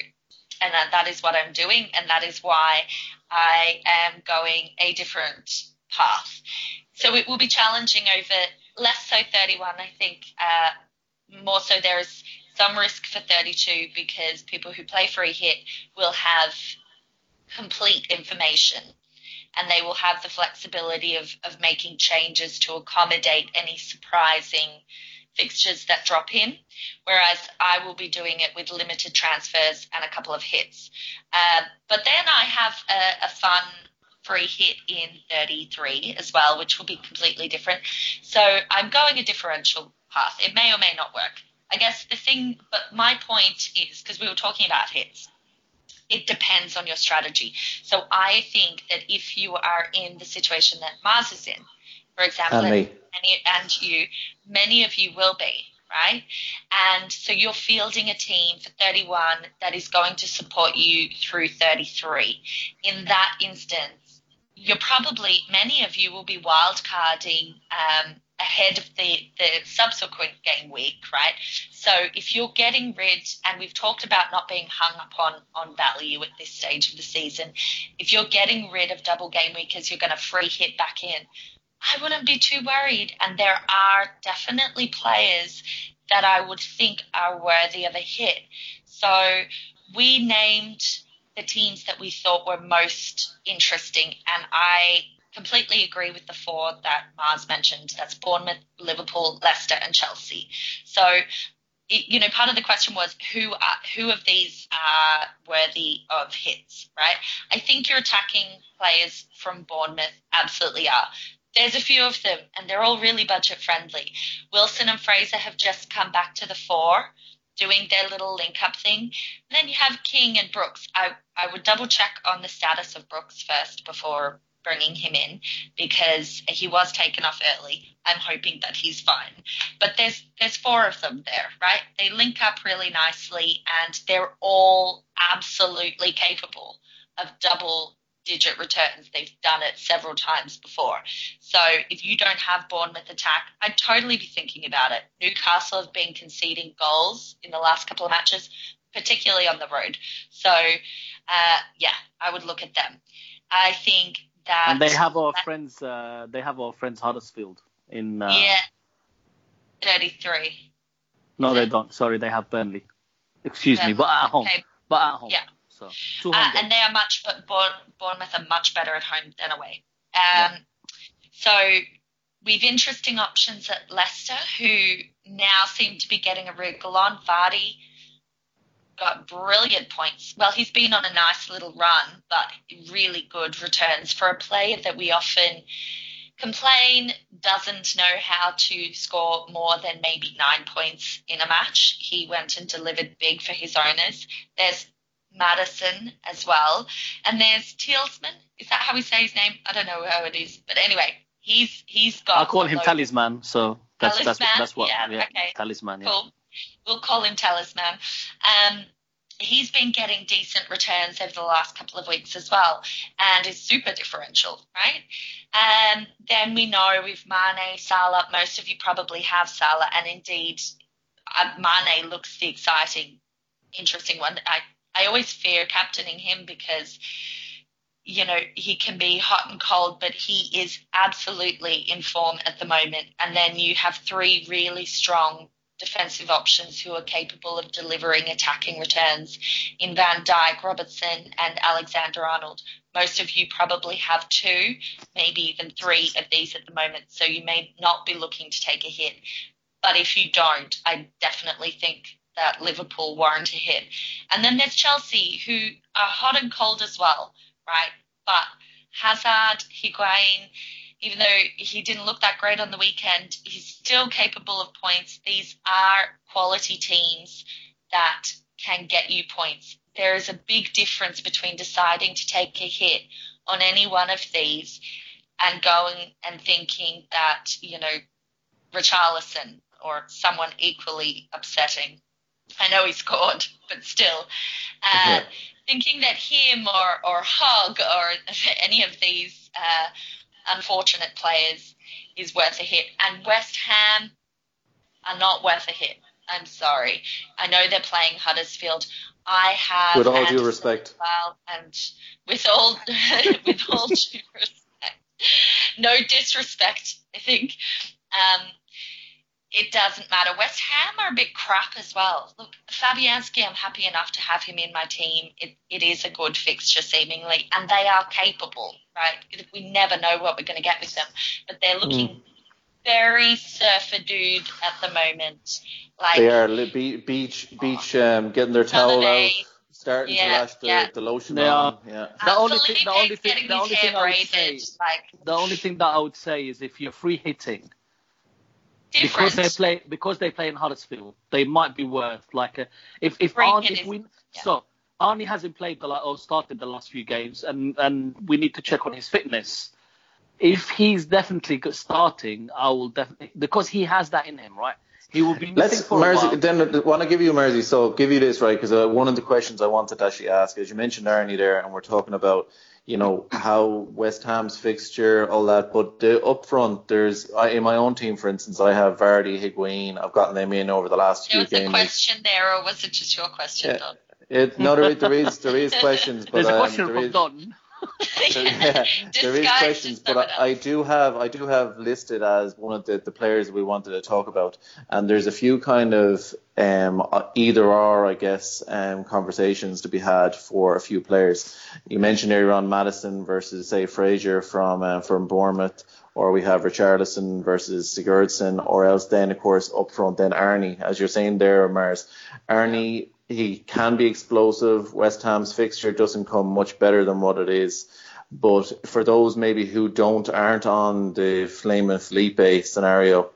[SPEAKER 4] and that, that is what I'm doing, and that is why I am going a different path. So it will be challenging over less so 31, I think. Uh, more so, there is some risk for 32 because people who play free hit will have complete information and they will have the flexibility of, of making changes to accommodate any surprising fixtures that drop in, whereas I will be doing it with limited transfers and a couple of hits. Uh, but then I have a, a fun free hit in 33 as well, which will be completely different. So I'm going a differential path. It may or may not work. I guess the thing, but my point is because we were talking about hits. It depends on your strategy. So I think that if you are in the situation that Mars is in, for example,
[SPEAKER 2] And
[SPEAKER 4] many, and you, many of you will be, right? And so you're fielding a team for 31 that is going to support you through 33. In that instance, you're probably, many of you will be wildcarding um, ahead of the, the subsequent game week, right? So if you're getting rid, and we've talked about not being hung up on, on value at this stage of the season, if you're getting rid of double game weekers, you're going to free hit back in. I wouldn't be too worried. And there are definitely players that I would think are worthy of a hit. So we named the teams that we thought were most interesting, and I completely agree with the four that Mars mentioned. That's Bournemouth, Liverpool, Leicester, and Chelsea. So, you know, part of the question was who are, who of these are worthy of hits, right? I think your attacking players from Bournemouth absolutely are. There's a few of them, and they're all really budget friendly. Wilson and Fraser have just come back to the fore doing their little link up thing. And then you have King and Brooks. I, I would double check on the status of Brooks first before bringing him in because he was taken off early. I'm hoping that he's fine. But there's there's four of them there, right? They link up really nicely and they're all absolutely capable of double digit returns. They've done it several times before. So if you don't have Bournemouth attack, I'd totally be thinking about it. Newcastle have been conceding goals in the last couple of matches, particularly on the road. So uh, yeah, I would look at them. I think that
[SPEAKER 3] and they have our friends. Uh, they have our friends Huddersfield in. Uh,
[SPEAKER 4] yeah. Thirty-three.
[SPEAKER 3] No, they don't. Sorry, they have Burnley. Excuse me, but at home. Okay. But at home.
[SPEAKER 4] Yeah. So uh, and they are much, but Bournemouth are much better at home than away. Um, yeah. So we've interesting options at Leicester, who now seem to be getting a wriggle on. Vardy got brilliant points. Well, he's been on a nice little run, but really good returns for a player that we often complain doesn't know how to score more than maybe nine points in a match. He went and delivered big for his owners. There's Maddison as well. And there's Talisman. Is that how we say his name? I don't know how it is. But anyway, he's he's got.
[SPEAKER 3] I'll call him Talisman. So that's talisman, that's that's what. Yeah, yeah okay. Talisman. Yeah.
[SPEAKER 4] Cool. We'll call him Talisman. Um, he's been getting decent returns over the last couple of weeks as well, and is super differential, right? Um, then we know with Mane, Salah, most of you probably have Salah, and indeed, uh, Mane looks the exciting, interesting one. I I always fear captaining him because you know, he can be hot and cold, but he is absolutely in form at the moment. And then you have three really strong defensive options who are capable of delivering attacking returns in Van Dijk, Robertson, and Alexander Arnold. Most of you probably have two, maybe even three of these at the moment, so you may not be looking to take a hit. But if you don't, I definitely think that Liverpool weren't a hit. And then there's Chelsea, who are hot and cold as well, right? But Hazard, Higuain, even though he didn't look that great on the weekend, he's still capable of points. These are quality teams that can get you points. There is a big difference between deciding to take a hit on any one of these and going and thinking that, you know, Richarlison or someone equally upsetting I know he scored, but still. Uh, thinking that him or, or Hogg or any of these uh, unfortunate players is worth a hit. And West Ham are not worth a hit. I'm sorry. I know they're playing Huddersfield. I have
[SPEAKER 2] with all due respect.
[SPEAKER 4] Well, and with all with all due respect, no disrespect. I think um, it doesn't matter. West Ham are a bit crap as well. Look, Fabianski, I'm happy enough to have him in my team. It, it is a good fixture, seemingly, and they are capable, right? We never know what we're going to get with them, but they're looking mm. very surfer dude at the moment. Like
[SPEAKER 2] they are beach, beach, um, getting their towel out. Starting yeah, to lash the, yeah. the lotion they on. Are. Yeah.
[SPEAKER 3] The only thing, the only thing, the only thing I would say, like, the only thing that I would say is if you're free hitting, because they play because they play in Huddersfield, they might be worth like a if if Arnie, if we yeah. so Arnie hasn't played the or started the last few games, and and we need to check on his fitness. If he's definitely starting, I will definitely because he has that in him, right? He will be.
[SPEAKER 2] Let's Mersey, then want to give you Mersey. So give you this right because uh, one of the questions I wanted to actually ask is you mentioned Arnie there, and we're talking about you know how West Ham's fixture, all that. But the up front, there's I, in my own team, for instance, I have Vardy, Higuain. I've gotten them in over the last
[SPEAKER 4] there
[SPEAKER 2] few
[SPEAKER 4] games.
[SPEAKER 2] Was
[SPEAKER 4] a question there, or was it just your question? Yeah.
[SPEAKER 2] It, no, there is, there is there is questions, but
[SPEAKER 3] there's a
[SPEAKER 2] um,
[SPEAKER 3] question from
[SPEAKER 2] is,
[SPEAKER 3] Don.
[SPEAKER 2] So, yeah, there is questions, but I, I do have I do have listed as one of the, the players we wanted to talk about, and there's a few kind of um, either or I guess um, conversations to be had for a few players. You mentioned earlier on Maddison versus say Fraser from uh, from Bournemouth, or we have Richarlison versus Sigurdsson, or else then of course up front then Arnie, as you're saying there, Mars. Arnie he can be explosive. West Ham's fixture doesn't come much better than what it is. But for those maybe who don't aren't on the Flame and Felipe scenario,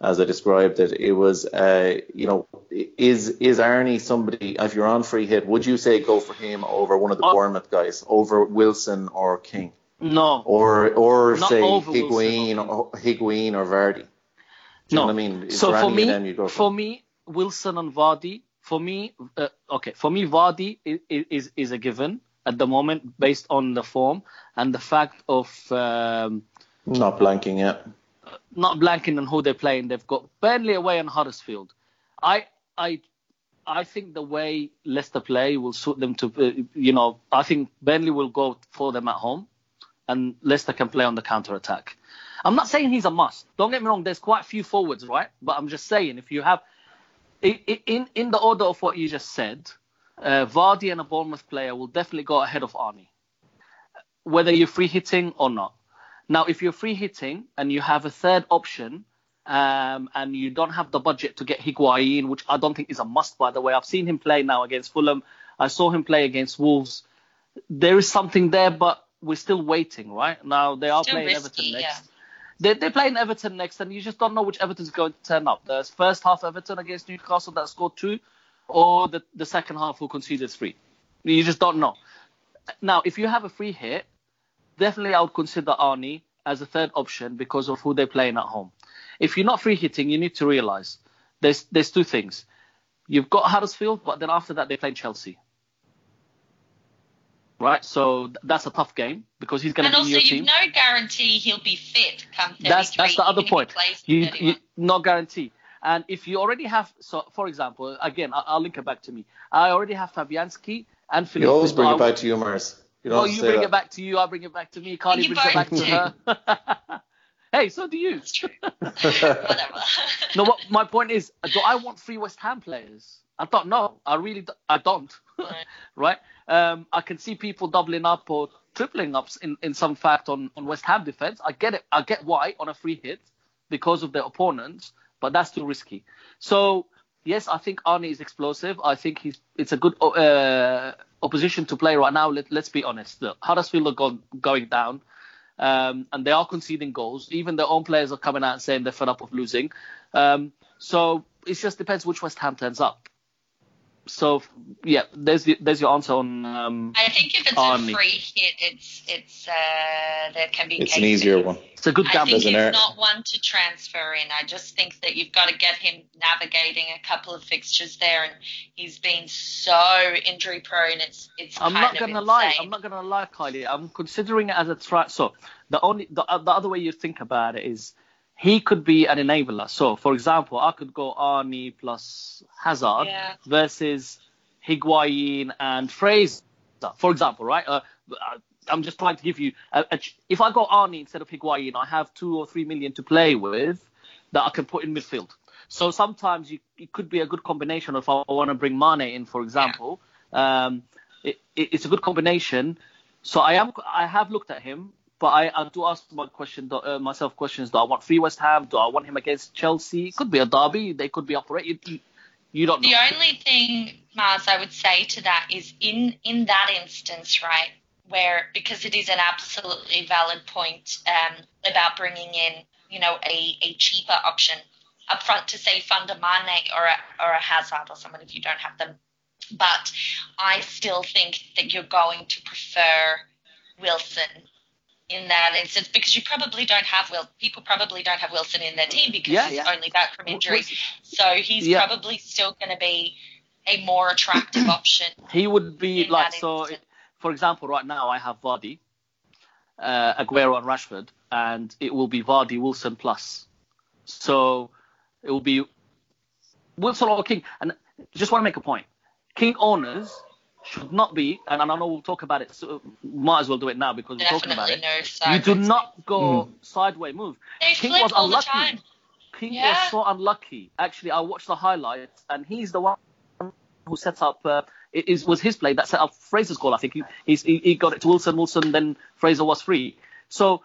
[SPEAKER 2] as I described it, it was uh, you know is is Arnie somebody if you're on free hit, would you say go for him over one of the
[SPEAKER 3] Uh,
[SPEAKER 2] Bournemouth guys, over Wilson or King,
[SPEAKER 3] No,
[SPEAKER 2] or or
[SPEAKER 3] Not
[SPEAKER 2] say Higuain
[SPEAKER 3] or
[SPEAKER 2] Higuain or Vardy? Do
[SPEAKER 3] no.
[SPEAKER 2] I mean? Is
[SPEAKER 3] so for me,
[SPEAKER 2] go
[SPEAKER 3] for me, Wilson and Vardy. For me, uh, okay. For me, Vardy is, is is a given at the moment based on the form and the fact of um,
[SPEAKER 2] Not blanking yet.
[SPEAKER 3] not blanking on who they're playing. They've got Burnley away and Huddersfield. I I I think the way Leicester play will suit them to. Uh, you know, I think Burnley will go for them at home, and Leicester can play on the counter attack. I'm not saying he's a must. Don't get me wrong. There's quite a few forwards, right? But I'm just saying if you have in in the order of what you just said, uh, Vardy and a Bournemouth player will definitely go ahead of Arnie, whether you're free hitting or not. Now, if you're free hitting and you have a third option, um, and you don't have the budget to get Higuain, which I don't think is a must, by the way. I've seen him play now against Fulham. I saw him play against Wolves. There is something there, but we're still waiting, right? Now they are
[SPEAKER 4] Still
[SPEAKER 3] playing
[SPEAKER 4] risky,
[SPEAKER 3] Everton next. They, they're playing Everton next, and you just don't know which Everton's going to turn up. The first half Everton against Newcastle that scored two, or the, the second half who conceded three. You just don't know. Now, if you have a free hit, definitely I would consider Arnie as a third option because of who they're playing at home. If you're not free hitting, you need to realize there's there's two things. You've got Huddersfield, but then after that they're playing Chelsea. Right, so th- that's a tough game because he's going to be in
[SPEAKER 4] also,
[SPEAKER 3] your
[SPEAKER 4] you've
[SPEAKER 3] team.
[SPEAKER 4] no guarantee he'll be fit come 33.
[SPEAKER 3] That's that's the other
[SPEAKER 4] even if he
[SPEAKER 3] point. You, you not guarantee. And if you already have, so for example, again, I'll, I'll link it back to me. I already have Fabianski and Felipe.
[SPEAKER 2] You always bring it back to you, Mars. You don't
[SPEAKER 3] well,
[SPEAKER 2] have to
[SPEAKER 3] you bring
[SPEAKER 2] that.
[SPEAKER 3] it back to you, I bring it back to me. Carly
[SPEAKER 4] You
[SPEAKER 3] brings it back
[SPEAKER 4] both
[SPEAKER 3] to her. hey, so do you.
[SPEAKER 4] That's true. Whatever.
[SPEAKER 3] No, what my point is, do I want three West Ham players? I don't know. I really, do, I don't.
[SPEAKER 4] Right.
[SPEAKER 3] right? Um, I can see people doubling up or tripling up in, in some fact on, on West Ham defense. I get it. I get why on a free hit because of their opponents, but that's too risky. So yes, I think Arnie is explosive. I think he's it's a good uh, opposition to play right now. Let, let's be honest. Look, Huddersfield are go, going down. Um, and they are conceding goals. Even their own players are coming out saying they're fed up of losing. Um, so it just depends which West Ham turns up. So yeah, there's the, there's your answer on. Um,
[SPEAKER 4] I think if it's
[SPEAKER 3] Arnie.
[SPEAKER 4] a free hit, it's it's uh, there can be.
[SPEAKER 2] It's an
[SPEAKER 4] cases.
[SPEAKER 2] easier one.
[SPEAKER 3] it's a good gamble.
[SPEAKER 4] I
[SPEAKER 3] gamble.
[SPEAKER 4] think
[SPEAKER 2] Doesn't
[SPEAKER 4] he's
[SPEAKER 2] hurt.
[SPEAKER 4] not one to transfer in. I just think that you've got to get him navigating a couple of fixtures there, and he's been so injury prone. It's it's
[SPEAKER 3] I'm
[SPEAKER 4] kind
[SPEAKER 3] not
[SPEAKER 4] of
[SPEAKER 3] gonna
[SPEAKER 4] insane.
[SPEAKER 3] lie. I'm not gonna lie, Kylie. I'm considering it as a try. So the only the, uh, the other way you think about it is he could be an enabler. So for example, I could go Arnie plus Hazard
[SPEAKER 4] Yeah.
[SPEAKER 3] versus Higuain and Fraser. For example, right? Uh, I'm just trying to give you. A, a, if I go Arnie instead of Higuain, I have two or three million to play with that I can put in midfield. So sometimes you, it could be a good combination if I want to bring Mane in, for example. Um, it, it, it's a good combination. So I am I have looked at him, but I, I do ask my question uh, myself questions. Do I want free West Ham? Do I want him against Chelsea? It could be a derby. They could be operated. You, you don't know.
[SPEAKER 4] The only thing, Mars, I would say to that is in in that instance, right, where because it is an absolutely valid point um, about bringing in, you know, a, a cheaper option up front to say Funda Mane or a, or a Hazard or someone if you don't have them. But I still think that you're going to prefer Wilson in that instance because you probably don't have Will. People probably don't have Wilson in their team because
[SPEAKER 3] Yeah,
[SPEAKER 4] he's
[SPEAKER 3] yeah.
[SPEAKER 4] only back from injury. So he's
[SPEAKER 3] Yeah.
[SPEAKER 4] probably still going to be a more attractive option.
[SPEAKER 3] He would be like so.
[SPEAKER 4] instance.
[SPEAKER 3] For example, right now I have Vardy, uh, Aguero, and Rashford, and it will be Vardy, Wilson plus. So it will be Wilson or King. And just want to make a point. King owners should not be, and I know we'll talk about it. So might as well do it now because we're talking about
[SPEAKER 4] Definitely
[SPEAKER 3] it.
[SPEAKER 4] no
[SPEAKER 3] You do not go sideways move.
[SPEAKER 4] They
[SPEAKER 3] King
[SPEAKER 4] flip
[SPEAKER 3] was
[SPEAKER 4] all the
[SPEAKER 3] unlucky.
[SPEAKER 4] time.
[SPEAKER 3] King
[SPEAKER 4] Yeah.
[SPEAKER 3] was so unlucky. Actually, I watched the highlights, and he's the one who set up. Uh, it is, was his play that set up Fraser's goal. I think he, he's, he he got it to Wilson. Wilson then Fraser was free. So i-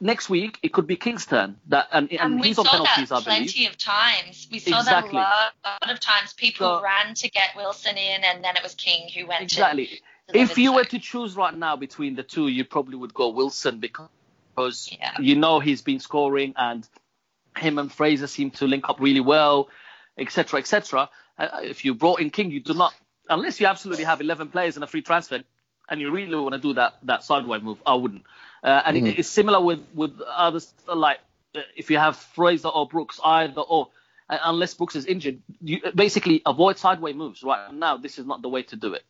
[SPEAKER 3] next week it could be King's turn. That and, and,
[SPEAKER 4] And we
[SPEAKER 3] he's
[SPEAKER 4] saw
[SPEAKER 3] on penalties,
[SPEAKER 4] that
[SPEAKER 3] I believe.
[SPEAKER 4] plenty of times. We saw
[SPEAKER 3] Exactly.
[SPEAKER 4] that a lot, lot of times. People
[SPEAKER 3] So-
[SPEAKER 4] ran to get Wilson in, and then it was King who went
[SPEAKER 3] in.
[SPEAKER 4] Exactly.
[SPEAKER 3] If you were to choose right now between the two, you probably would go Wilson because
[SPEAKER 4] Yeah.
[SPEAKER 3] you know he's been scoring and him and Fraser seem to link up really well, etc., etc. Uh, if you brought in King, you do not, unless you absolutely have 11 players and a free transfer and you really want to do that that sideway move, I wouldn't. Uh, and it, it's similar with with others like uh, if you have Fraser or Brooks, either or. uh, Unless Brooks is injured, you basically avoid sideways moves. Right now, this is not the way to do it.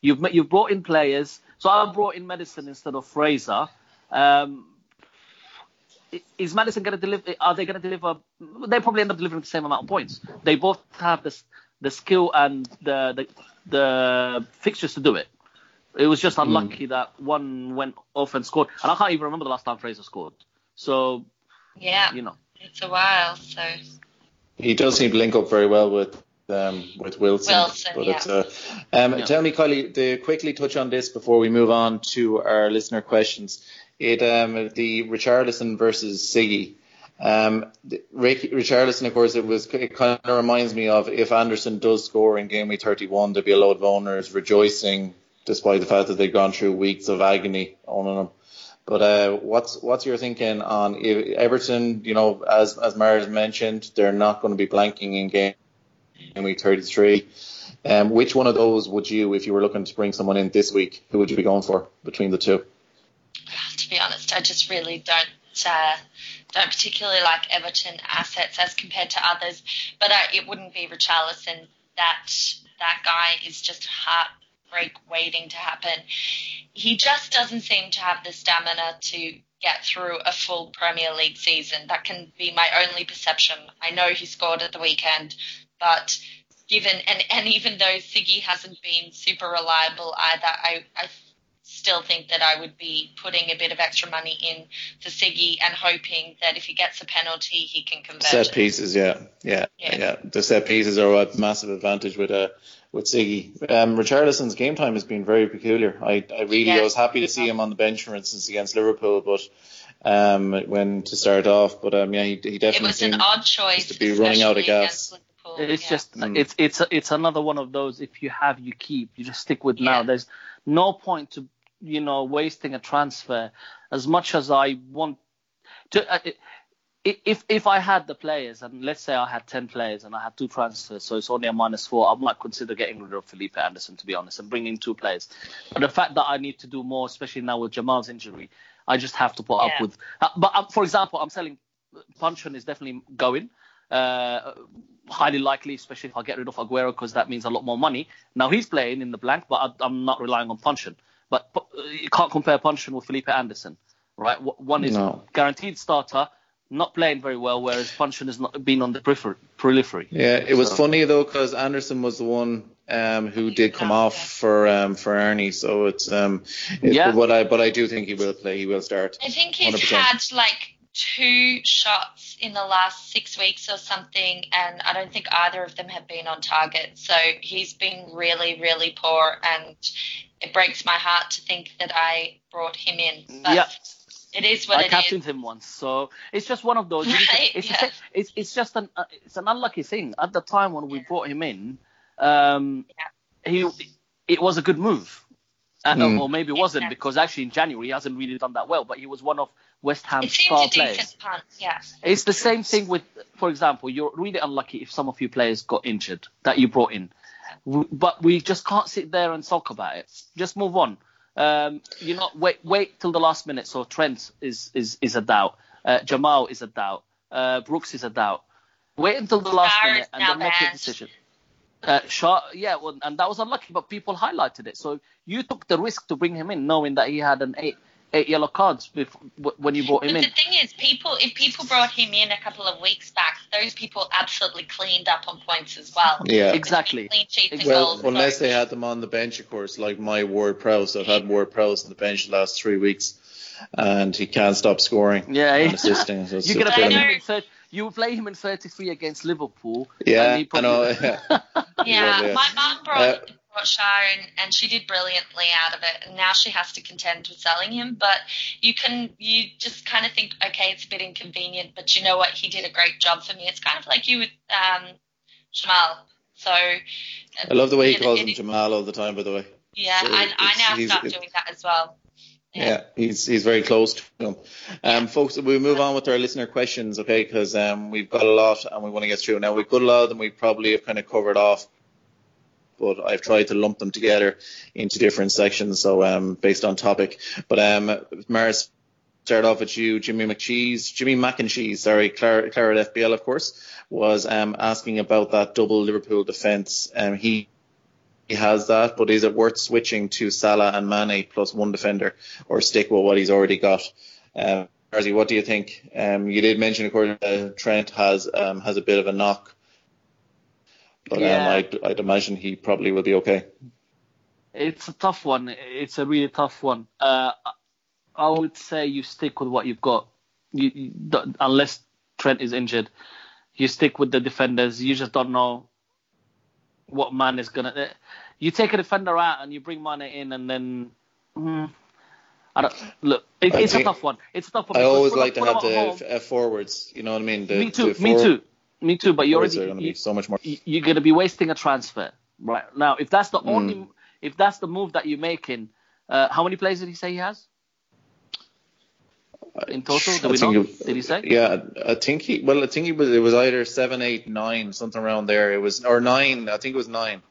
[SPEAKER 3] You've you've brought in players. So I brought in Maddison instead of Fraser. Um, is Maddison going to deliver? Are they going to deliver? They probably end up delivering the same amount of points. They both have the the skill and the the, the fixtures to do it. It was just unlucky that one went off and scored, and I can't even remember the last time Fraser scored. So
[SPEAKER 4] Yeah,
[SPEAKER 3] you know,
[SPEAKER 4] it's a while. So
[SPEAKER 2] He does seem to link up very well with um, with Wilson.
[SPEAKER 4] Wilson,
[SPEAKER 2] but
[SPEAKER 4] yeah.
[SPEAKER 2] it's, uh, um,
[SPEAKER 3] Yeah.
[SPEAKER 2] Tell me, Kylie, to quickly touch on this before we move on to our listener questions. It um, the Richarlison versus Siggy. Um, the- Rick, Richarlison, of course, it was it kind of reminds me of if Anderson does score in game week 31, there'll be a load of owners rejoicing despite the fact that they've gone through weeks of agony owning him. But uh, what's what's your thinking on Everton? You know, as as Mars mentioned, they're not going to be blanking in game in week 33. Um, which one of those would you, if you were looking to bring someone in this week, who would you be going for between the two?
[SPEAKER 4] to be honest, I just really don't uh, don't particularly like Everton assets as compared to others. But uh, it wouldn't be Richarlison. That that guy is just heartbreak waiting to happen. He just doesn't seem to have the stamina to get through a full Premier League season. That can be my only perception. I know he scored at the weekend, but given and, and even though Siggy hasn't been super reliable either, I, I still think that I would be putting a bit of extra money in for Siggy and hoping that if he gets a penalty, he can convert.
[SPEAKER 2] Set
[SPEAKER 4] it.
[SPEAKER 2] pieces, yeah, yeah,
[SPEAKER 4] Yeah.
[SPEAKER 2] yeah. The set pieces are a massive advantage with uh, with Siggy. Um, Richarlison's game time has been very peculiar. I, I really I was happy to see him on the bench, for instance, against Liverpool, but um, when to start off, but um, yeah, he, he
[SPEAKER 4] It
[SPEAKER 2] definitely
[SPEAKER 4] was an odd choice.
[SPEAKER 2] to be running out of gas.
[SPEAKER 4] against Liverpool.
[SPEAKER 3] It's
[SPEAKER 4] Yeah.
[SPEAKER 3] just
[SPEAKER 2] Mm.
[SPEAKER 3] it's it's it's another one of those. If you have, you keep. You just stick with now. There's no point to you know wasting a transfer. As much as I want to, uh, if if I had the players, and let's say I had ten players and I had two transfers, so it's only a minus four, I might consider getting rid of Felipe Anderson to be honest, and bringing two players. But the fact that I need to do more, especially now with Jamal's injury, I just have to put up with. Uh, but uh, for example, I'm selling. Puncheon is definitely going. Uh, highly likely, especially if I get rid of Aguero, because that means a lot more money. Now he's playing in the blank, but I, I'm not relying on Puncheon. But uh, you can't compare Puncheon with Felipe Anderson, right? One is
[SPEAKER 2] No.
[SPEAKER 3] guaranteed starter, not playing very well, whereas Puncheon has not been on the periphery. periphery.
[SPEAKER 2] Yeah, it was
[SPEAKER 3] So-
[SPEAKER 2] funny though because Anderson was the one um, who did come
[SPEAKER 4] Yeah.
[SPEAKER 2] off for um, for Ernie, so it's um, it,
[SPEAKER 3] Yeah.
[SPEAKER 2] but I but I do think he will play. He will start.
[SPEAKER 4] I think he's
[SPEAKER 2] 100%.
[SPEAKER 4] had like two shots in the last six weeks or something, and I don't think either of them have been on target. So he's been really, really poor, and it breaks my heart to think that I brought him in. But
[SPEAKER 3] Yeah.
[SPEAKER 4] it is what
[SPEAKER 3] I
[SPEAKER 4] it is.
[SPEAKER 3] captained him once, so it's just one of those. you need to-
[SPEAKER 4] Right,
[SPEAKER 3] it's,
[SPEAKER 4] yeah.
[SPEAKER 3] same- it's it's just an uh, it's an unlucky thing. At the time when we brought him in, um, he it was a good move, uh,
[SPEAKER 2] Mm.
[SPEAKER 3] or maybe it wasn't
[SPEAKER 4] Yeah.
[SPEAKER 3] because actually in January he hasn't really done that well. But he was one of West Ham's star players.
[SPEAKER 4] punt, yeah.
[SPEAKER 3] It's the same thing with, for example, you're really unlucky if some of your players got injured that you brought in, but we just can't sit there and talk about it. Just move on. Um, you know, wait, wait till the last minute. So Trent is is is a doubt. Uh, Jamal is a doubt. Uh, Brooks is a doubt. Wait until the last minute and then make your
[SPEAKER 4] banned.
[SPEAKER 3] decision. Uh, Shaw, yeah, well, and that was unlucky, but people highlighted it. So you took the risk to bring him in, knowing that he had an eight eight yellow cards before, when you brought him
[SPEAKER 4] But
[SPEAKER 3] in.
[SPEAKER 4] the thing is, people if people brought him in a couple of weeks back, those people absolutely cleaned up on points as well.
[SPEAKER 2] Yeah.
[SPEAKER 3] Exactly.
[SPEAKER 4] Clean sheets and
[SPEAKER 2] Well,
[SPEAKER 4] goals.
[SPEAKER 2] unless
[SPEAKER 4] so-
[SPEAKER 2] they had them on the bench, of course, like my Ward Prowse. I've had Ward Prowse on the bench the last three weeks, and he can't stop scoring
[SPEAKER 3] Yeah,
[SPEAKER 2] and assisting. So
[SPEAKER 3] You
[SPEAKER 2] just
[SPEAKER 3] could
[SPEAKER 4] I
[SPEAKER 3] play him in third, you play him in 33 against Liverpool.
[SPEAKER 2] Yeah,
[SPEAKER 3] and he
[SPEAKER 2] I know.
[SPEAKER 3] probably-
[SPEAKER 4] Yeah,
[SPEAKER 2] Yeah.
[SPEAKER 4] my mum brought,
[SPEAKER 2] Uh,
[SPEAKER 4] brought Shire and, and she did brilliantly out of it. And now she has to contend with selling him. But you can, you just kind of think, okay, it's a bit inconvenient, but you know what? He did a great job for me. It's kind of like you with um, Jamal. So
[SPEAKER 2] I love the way he calls
[SPEAKER 4] it-
[SPEAKER 2] him Jamal all the time. By the way.
[SPEAKER 4] Yeah,
[SPEAKER 2] So
[SPEAKER 4] I, I now start doing that as well.
[SPEAKER 2] Yeah, he's he's very close to him. Um, folks, we move on with our listener questions, okay? Because um, we've got a lot and we want to get through. Now we've got a lot of them. We probably have kind of covered off, but I've tried to lump them together into different sections, so um, based on topic. But um, Maris, start off with you, Jimmy McCheese, Jimmy Mac and Cheese, sorry, Clara, at FPL, of course, was um, asking about that double Liverpool defence. Um, he he has that, but is it worth switching to Salah and Mane plus one defender, or stick with what he's already got? Um, what do you think? Um, you did mention, of course, uh, Trent has um, has a bit of a knock, but
[SPEAKER 3] Yeah.
[SPEAKER 2] um, I'd, I'd imagine he probably will be okay.
[SPEAKER 3] It's a tough one. It's a really tough one. Uh, I would say you stick with what you've got. You, you unless Trent is injured, you stick with the defenders. You just don't know what man is gonna. uh, You take a defender out and you bring Mane in, and then. mm, I don't look. It,
[SPEAKER 2] I
[SPEAKER 3] it's a tough one. It's a tough one.
[SPEAKER 2] I always like to have the
[SPEAKER 3] home.
[SPEAKER 2] uh, forwards. You know what I mean? The,
[SPEAKER 3] me too. Me too. Me too. But you're already
[SPEAKER 2] going to be so much more.
[SPEAKER 3] you're going to be wasting a transfer right now. If that's the
[SPEAKER 2] Mm.
[SPEAKER 3] only, if that's the move that you're making, uh, how many players did he say he has in total? Do we know?
[SPEAKER 2] it-
[SPEAKER 3] Did he say?
[SPEAKER 2] Yeah, I think he. Well, I think he was. It was either seven, eight, nine, something around there. It was or nine. I think it was nine.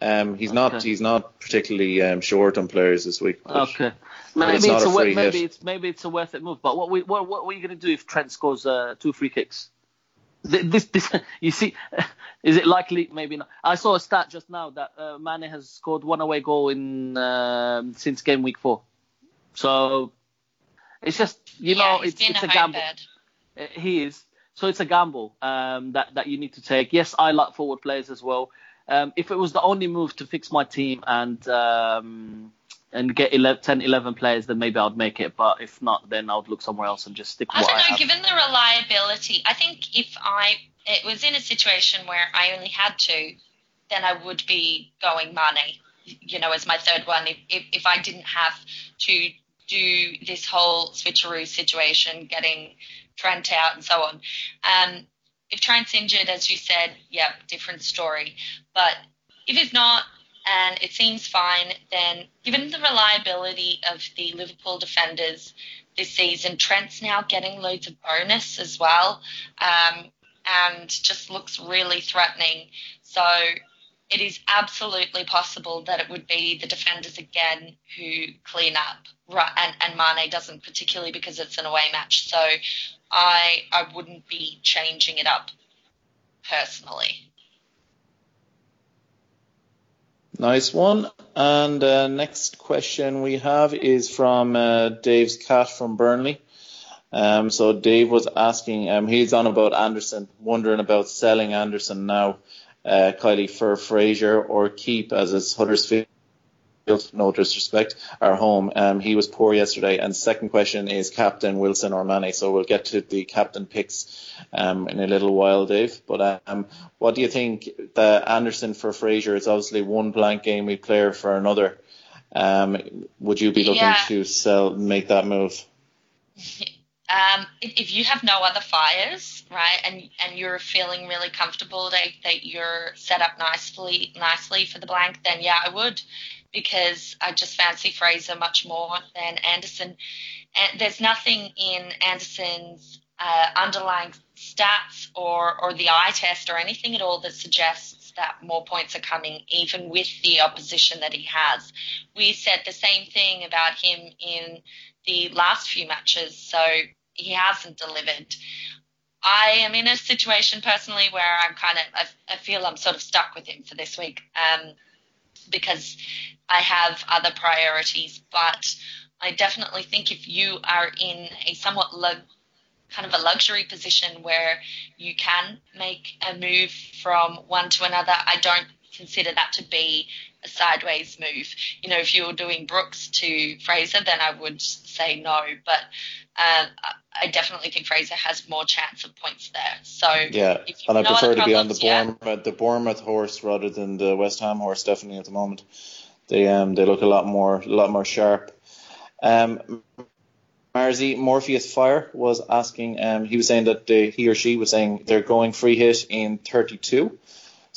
[SPEAKER 2] Um, he's not. He's not particularly um, short on players this week.
[SPEAKER 3] Okay. Maybe
[SPEAKER 2] it's
[SPEAKER 3] it's, a,
[SPEAKER 2] a
[SPEAKER 3] maybe
[SPEAKER 2] hit.
[SPEAKER 3] it's maybe it's a worth it move. But what we what what, what are you going to do if Trent scores uh, two free kicks? Th- This this you see, is it likely? Maybe not. I saw a stat just now that uh, Mane has scored one away goal in um, since game week four. So it's just you know it's it's a
[SPEAKER 4] a
[SPEAKER 3] gamble.
[SPEAKER 4] bird.
[SPEAKER 3] Uh, He is. So it's a gamble um, that that you need to take. Yes, I like forward players as well. Um, if it was the only move to fix my team and um, and get 11, 10, 11 players, then maybe I'd make it. But if not, then I would look somewhere else and just stick With
[SPEAKER 4] I
[SPEAKER 3] don't I
[SPEAKER 4] know.
[SPEAKER 3] have.
[SPEAKER 4] Given the reliability, I think if I it was in a situation where I only had to, then I would be going Mane, you know, as my third one. If if, if I didn't have to do this whole switcheroo situation, getting Trent out and so on. Um, if Trent's injured, as you said, yeah, different story. But if he's not, and it seems fine, then given the reliability of the Liverpool defenders this season, Trent's now getting loads of bonus as well, um, and just looks really threatening. So it is absolutely possible that it would be the defenders again who clean up. And, and Mane doesn't, particularly because it's an away match. So I I wouldn't be changing it up personally.
[SPEAKER 2] Nice one. And uh, next question we have is from uh, Dave's cat from Burnley. Um, so Dave was asking, um, he's on about Anderson, wondering about selling Anderson now, uh, Kylie for Fraser or keep as is Huddersfield. No disrespect, our home. Um, he was poor yesterday. And second question is captain Wilson or Mane. So we'll get to the captain picks um, in a little while, Dave. But um, what do you think? The Anderson for Fraser is obviously one blank game we player for another. Um, would you be looking
[SPEAKER 4] Yeah.
[SPEAKER 2] to sell, make that move?
[SPEAKER 4] Um, if, if you have no other fires, right, and and you're feeling really comfortable that, that you're set up nicely nicely for the blank, then yeah, I would, because I just fancy Fraser much more than Anderson. And there's nothing in Anderson's uh, underlying stats or or the eye test or anything at all that suggests that more points are coming, even with the opposition that he has. We said the same thing about him in the last few matches, so he hasn't delivered. I am in a situation personally where I'm kind of, I, I feel I'm sort of stuck with him for this week um, because I have other priorities. But I definitely think if you are in a somewhat lu- kind of a luxury position where you can make a move from one to another, I don't consider that to be a sideways move. You know, if you were doing Brooks to Fraser, then I would say no. But um, I definitely think Fraser has more chance of points there. So
[SPEAKER 2] yeah, and I prefer to be on the Bournemouth, yeah. the Bournemouth horse rather than the West Ham horse. Definitely at the moment, they um they look a lot more a lot more sharp. Um, Marzi Morpheus Fire was asking. Um, he was saying that they, he or she was saying they're going free hit in 32.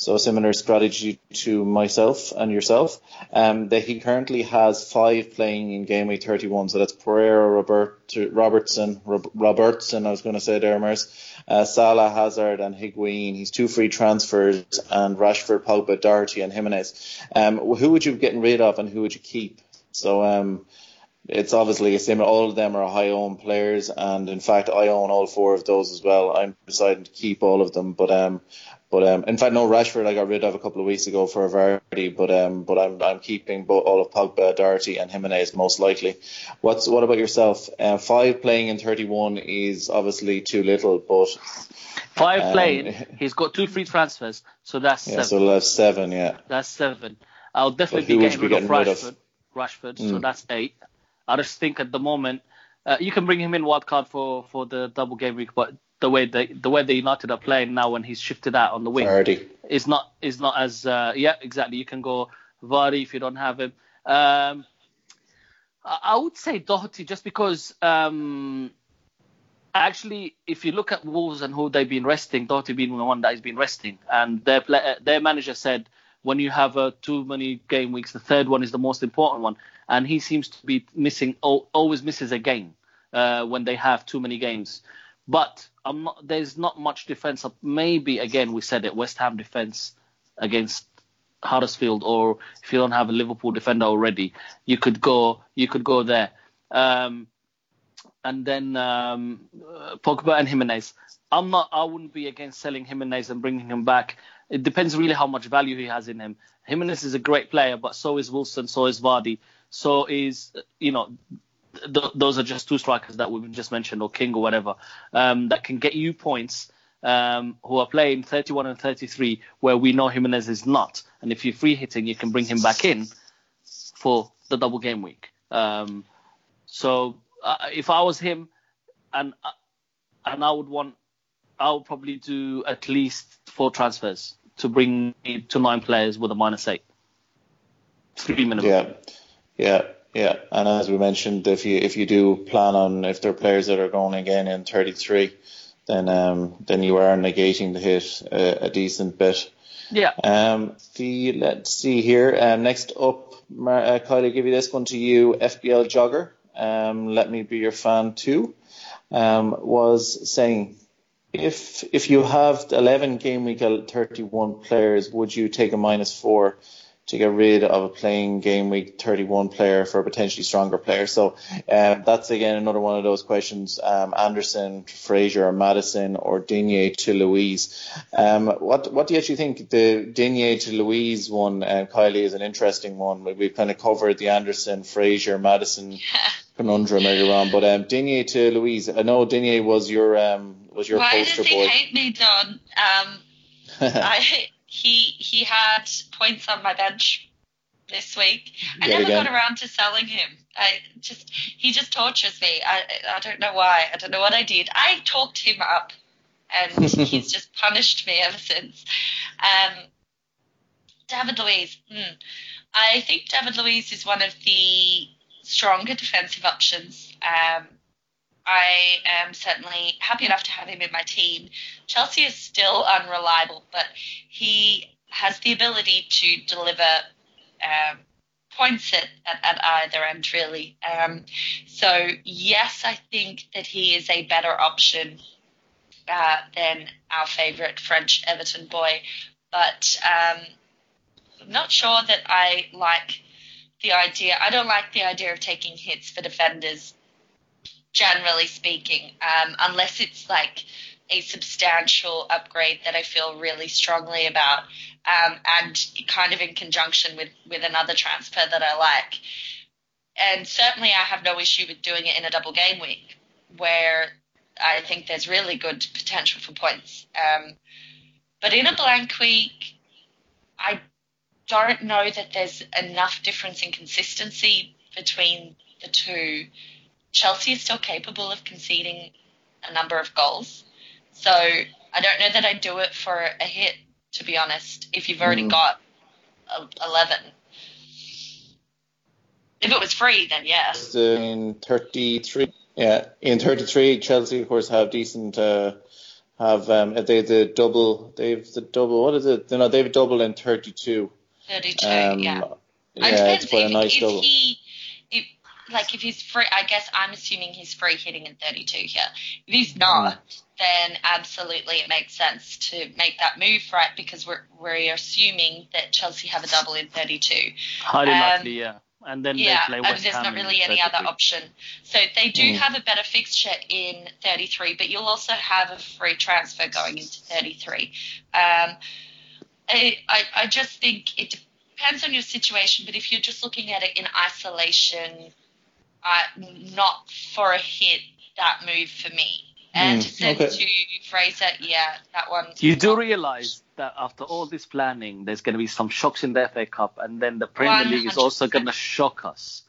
[SPEAKER 2] So a similar strategy to myself and yourself. Um, that he currently has five playing in game week 31. So that's Pereira, Robert, Robertson, Rob, Robertson. I was going to say there, Mers, uh, Salah, Hazard, and Higuain. He's two free transfers, and Rashford, Pogba, Doherty, and Jimenez. Um, who would you be getting rid of, and who would you keep? So um, it's obviously a similar. All of them are high owned players, and in fact, I own all four of those as well. I'm deciding to keep all of them, but um, but um, in fact, no Rashford I got rid of a couple of weeks ago for a Vardy, but um, but I'm I'm keeping both all of Pogba, Doherty, and Jimenez most likely. What's what about yourself? Uh, five playing in 31 is obviously too little, but
[SPEAKER 3] five um, playing. He's got two free transfers, so that's
[SPEAKER 2] yeah,
[SPEAKER 3] seven.
[SPEAKER 2] so that's seven, yeah.
[SPEAKER 3] That's seven. I'll definitely be getting, be getting, rid, of Rashford. Rid of? Rashford, mm. so that's eight. I just think at the moment uh, you can bring him in wild card for for the double game week, but the way the the way the United are playing now when he's shifted out on the wing
[SPEAKER 2] Vardy.
[SPEAKER 3] is not is not as uh, yeah exactly. You can go Vardy if you don't have him. Um, I would say Doherty just because um, actually if you look at Wolves and who they've been resting, Doherty being the one that has been resting, and their their manager said when you have uh, too many game weeks, the third one is the most important one, and he seems to be missing always misses a game uh, when they have too many games. But not. There's not much defense. Maybe again we said it. West Ham defense against Huddersfield, or if you don't have a Liverpool defender already, you could go. You could go there. Um, and then um, Pogba and Jimenez. I'm not. I wouldn't be against selling Jimenez and bringing him back. It depends really how much value he has in him. Jimenez is a great player, but so is Wilson, so is Vardy, so is you know th- those are just two strikers that we've just mentioned, or King or whatever, um, that can get you points. Um, who are playing 31 and 33, where we know Jimenez is not. And if you're free hitting, you can bring him back in for the double game week. Um, so uh, if I was him, and uh, and I would want, I would probably do at least four transfers to bring me to nine players with a minus eight. Three minimum.
[SPEAKER 2] Yeah, yeah. Yeah, and as we mentioned, if you if you do plan on if there are players that are going again in 33, then um then you are negating the hit a, a decent bit.
[SPEAKER 3] Yeah.
[SPEAKER 2] Um. The let's see here. Um. Next up, Mar- uh, Kylie, give you this one to you. FPL jogger. Um. Let me be your fan too. Um. Was saying. If if you have 11 game week 31 players, would you take a minus four to get rid of a playing game week 31 player for a potentially stronger player. So um, that's again another one of those questions. Um, Anderson, Fraser, or Maddison, or Digne to Luiz. Um, what what do you actually think the Digne to Luiz one, uh, Kylie, is an interesting one. We've kind of covered the Anderson, Fraser, Maddison. conundrum earlier on, but um, Digne to Luiz. I know Digne was your um, was your
[SPEAKER 4] Why
[SPEAKER 2] poster
[SPEAKER 4] boy. Why does he hate me, Don? Um, I he he had points on my bench this week. I never got around to selling him. I just he just tortures me. I I don't know why. I don't know what I did. I talked him up, and he's just punished me ever since. Um, David Luiz. Hmm. I think David Luiz is one of the stronger defensive options. Um, I am certainly happy enough to have him in my team. Chelsea is still unreliable, but he has the ability to deliver um, points at, at, at, either end, really. Um, so, yes, I think that he is a better option uh, than our favourite French Everton boy, but um, I'm not sure that I like the idea. I don't like the idea of taking hits for defenders generally speaking, um, unless it's like a substantial upgrade that I feel really strongly about, um, and kind of in conjunction with, with another transfer that I like. and certainly I have no issue with doing it in a double game week where I think there's really good potential for points. Um, but in a blank week, I don't know that there's enough difference in consistency between the two. Chelsea is still capable of conceding a number of goals. So I don't know that I'd do it for a hit, to be honest, if you've already
[SPEAKER 2] Mm.
[SPEAKER 4] got 11. If it was free, then yeah.
[SPEAKER 2] in 33. Yeah, in 33, Chelsea of course have decent. Uh, have um, they the double? They've the double. What is it? No, they've double in 32.
[SPEAKER 4] 32,
[SPEAKER 2] Um,
[SPEAKER 4] yeah.
[SPEAKER 2] yeah, it's quite a nice
[SPEAKER 4] if
[SPEAKER 2] double.
[SPEAKER 4] he, if, like if he's free, I guess I'm assuming he's free hitting in 32 here. If he's not, then absolutely it makes sense to make that move, right? Because we're we're assuming that Chelsea have a double in 32.
[SPEAKER 3] Highly
[SPEAKER 4] Um,
[SPEAKER 3] likely, yeah. And then
[SPEAKER 4] yeah, and there's
[SPEAKER 3] Ham
[SPEAKER 4] not really any other option. So they do
[SPEAKER 2] Mm.
[SPEAKER 4] have a better fixture in 33, but you'll also have a free transfer going into 33. Um, I, I, I just think it depends on your situation, but if you're just looking at it in isolation, uh, not for a hit, that move for me. Anderson
[SPEAKER 2] okay.
[SPEAKER 4] to Fraser, yeah, that one.
[SPEAKER 3] You do realise that after all this planning, there's going to be some shocks in the FA Cup, and then the Premier League is also going to shock us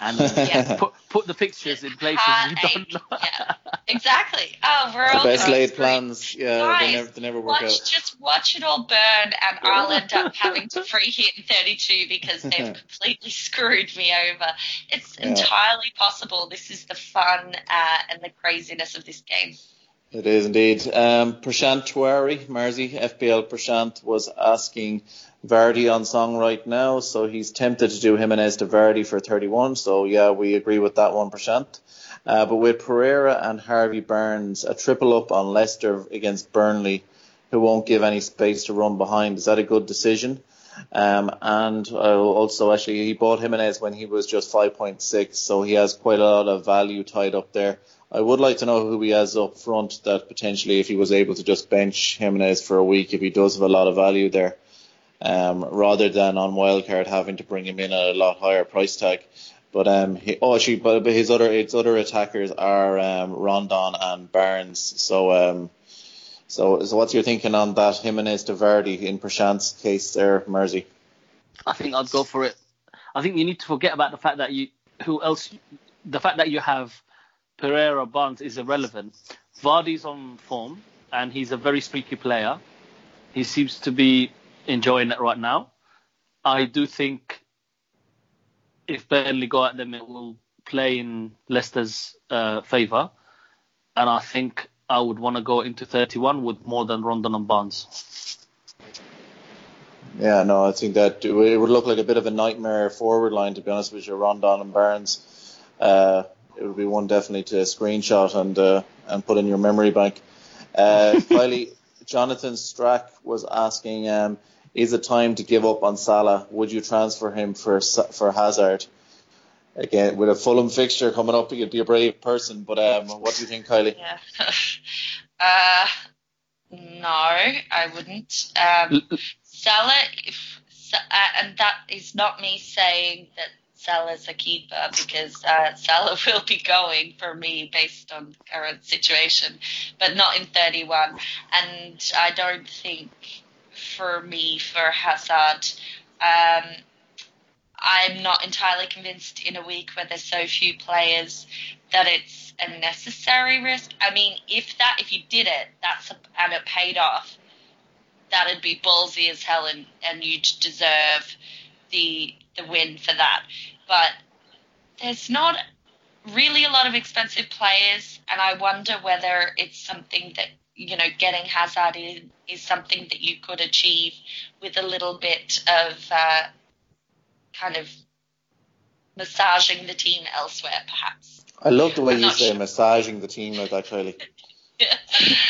[SPEAKER 3] and
[SPEAKER 4] Yeah.
[SPEAKER 3] put put the pictures in places we don't know.
[SPEAKER 4] yeah. Exactly. Oh, we're
[SPEAKER 2] The
[SPEAKER 4] all
[SPEAKER 2] best
[SPEAKER 4] gonna
[SPEAKER 2] laid
[SPEAKER 4] scream.
[SPEAKER 2] plans, yeah,
[SPEAKER 4] Guys,
[SPEAKER 2] they never they never work
[SPEAKER 4] watch,
[SPEAKER 2] out.
[SPEAKER 4] Just watch it all burn, and I'll end up having to free hit in 32 because they've completely screwed me over. It's
[SPEAKER 2] Yeah.
[SPEAKER 4] entirely possible. This is the fun uh, and the craziness of this game.
[SPEAKER 2] It is indeed. Um, Prashant Tiwari, Marzi, FPL Prashant was asking Vardy on song right now, so he's tempted to do Jimenez to Vardy for 31. So yeah, we agree with that one, Uh, but with Pereira and Harvey Barnes, a triple up on Leicester against Burnley, who won't give any space to run behind. Is that a good decision? Um, and uh, also, actually, he bought Jimenez when he was just 5.6, so he has quite a lot of value tied up there. I would like to know who he has up front that potentially, if he was able to just bench Jimenez for a week, if he does have a lot of value there, um, rather than on wildcard having to bring him in at a lot higher price tag. But um, he, oh, actually, but, but his other his other attackers are um, Rondon and Barnes. So um, so so what's your thinking on that Jimenez to Vardy in Prashant's case there, Mersey?
[SPEAKER 3] I think I'd go for it. I think you need to forget about the fact that you who else the fact that you have Pereira Barnes is irrelevant. Vardy's on form and he's a very streaky player. He seems to be enjoying it right now. I do think if Burnley go at them, it will play in Leicester's uh, favour, and I think I would want to go into 31 with more than Rondon and Barnes.
[SPEAKER 2] Yeah, no, I think that it would look like a bit of a nightmare forward line to be honest with you, Rondon and Barnes. Uh, it would be one definitely to screenshot and uh, and put in your memory bank. Uh, Kylie, Jonathan Strack was asking, um, is it time to give up on Salah? Would you transfer him for for Hazard? Again, with a Fulham fixture coming up, you'd be a brave person. But um, what do you think, Kylie?
[SPEAKER 4] Yeah. uh, no, I wouldn't. Um, Salah, if, uh, and that is not me saying that Salah's a keeper because uh, Salah will be going for me based on current situation, but not in 31. And I don't think for me for Hazard. Um, I'm not entirely convinced in a week where there's so few players that it's a necessary risk. I mean, if that if you did it, that's a, and it paid off, that'd be ballsy as hell, and, and you'd deserve the the win for that. But there's not really a lot of expensive players, and I wonder whether it's something that you know getting Hazard in is something that you could achieve with a little bit of uh, kind of massaging the team elsewhere, perhaps.
[SPEAKER 2] I love the way
[SPEAKER 4] I'm
[SPEAKER 2] you say
[SPEAKER 4] sure.
[SPEAKER 2] massaging the team like that, Kylie.
[SPEAKER 4] Yeah.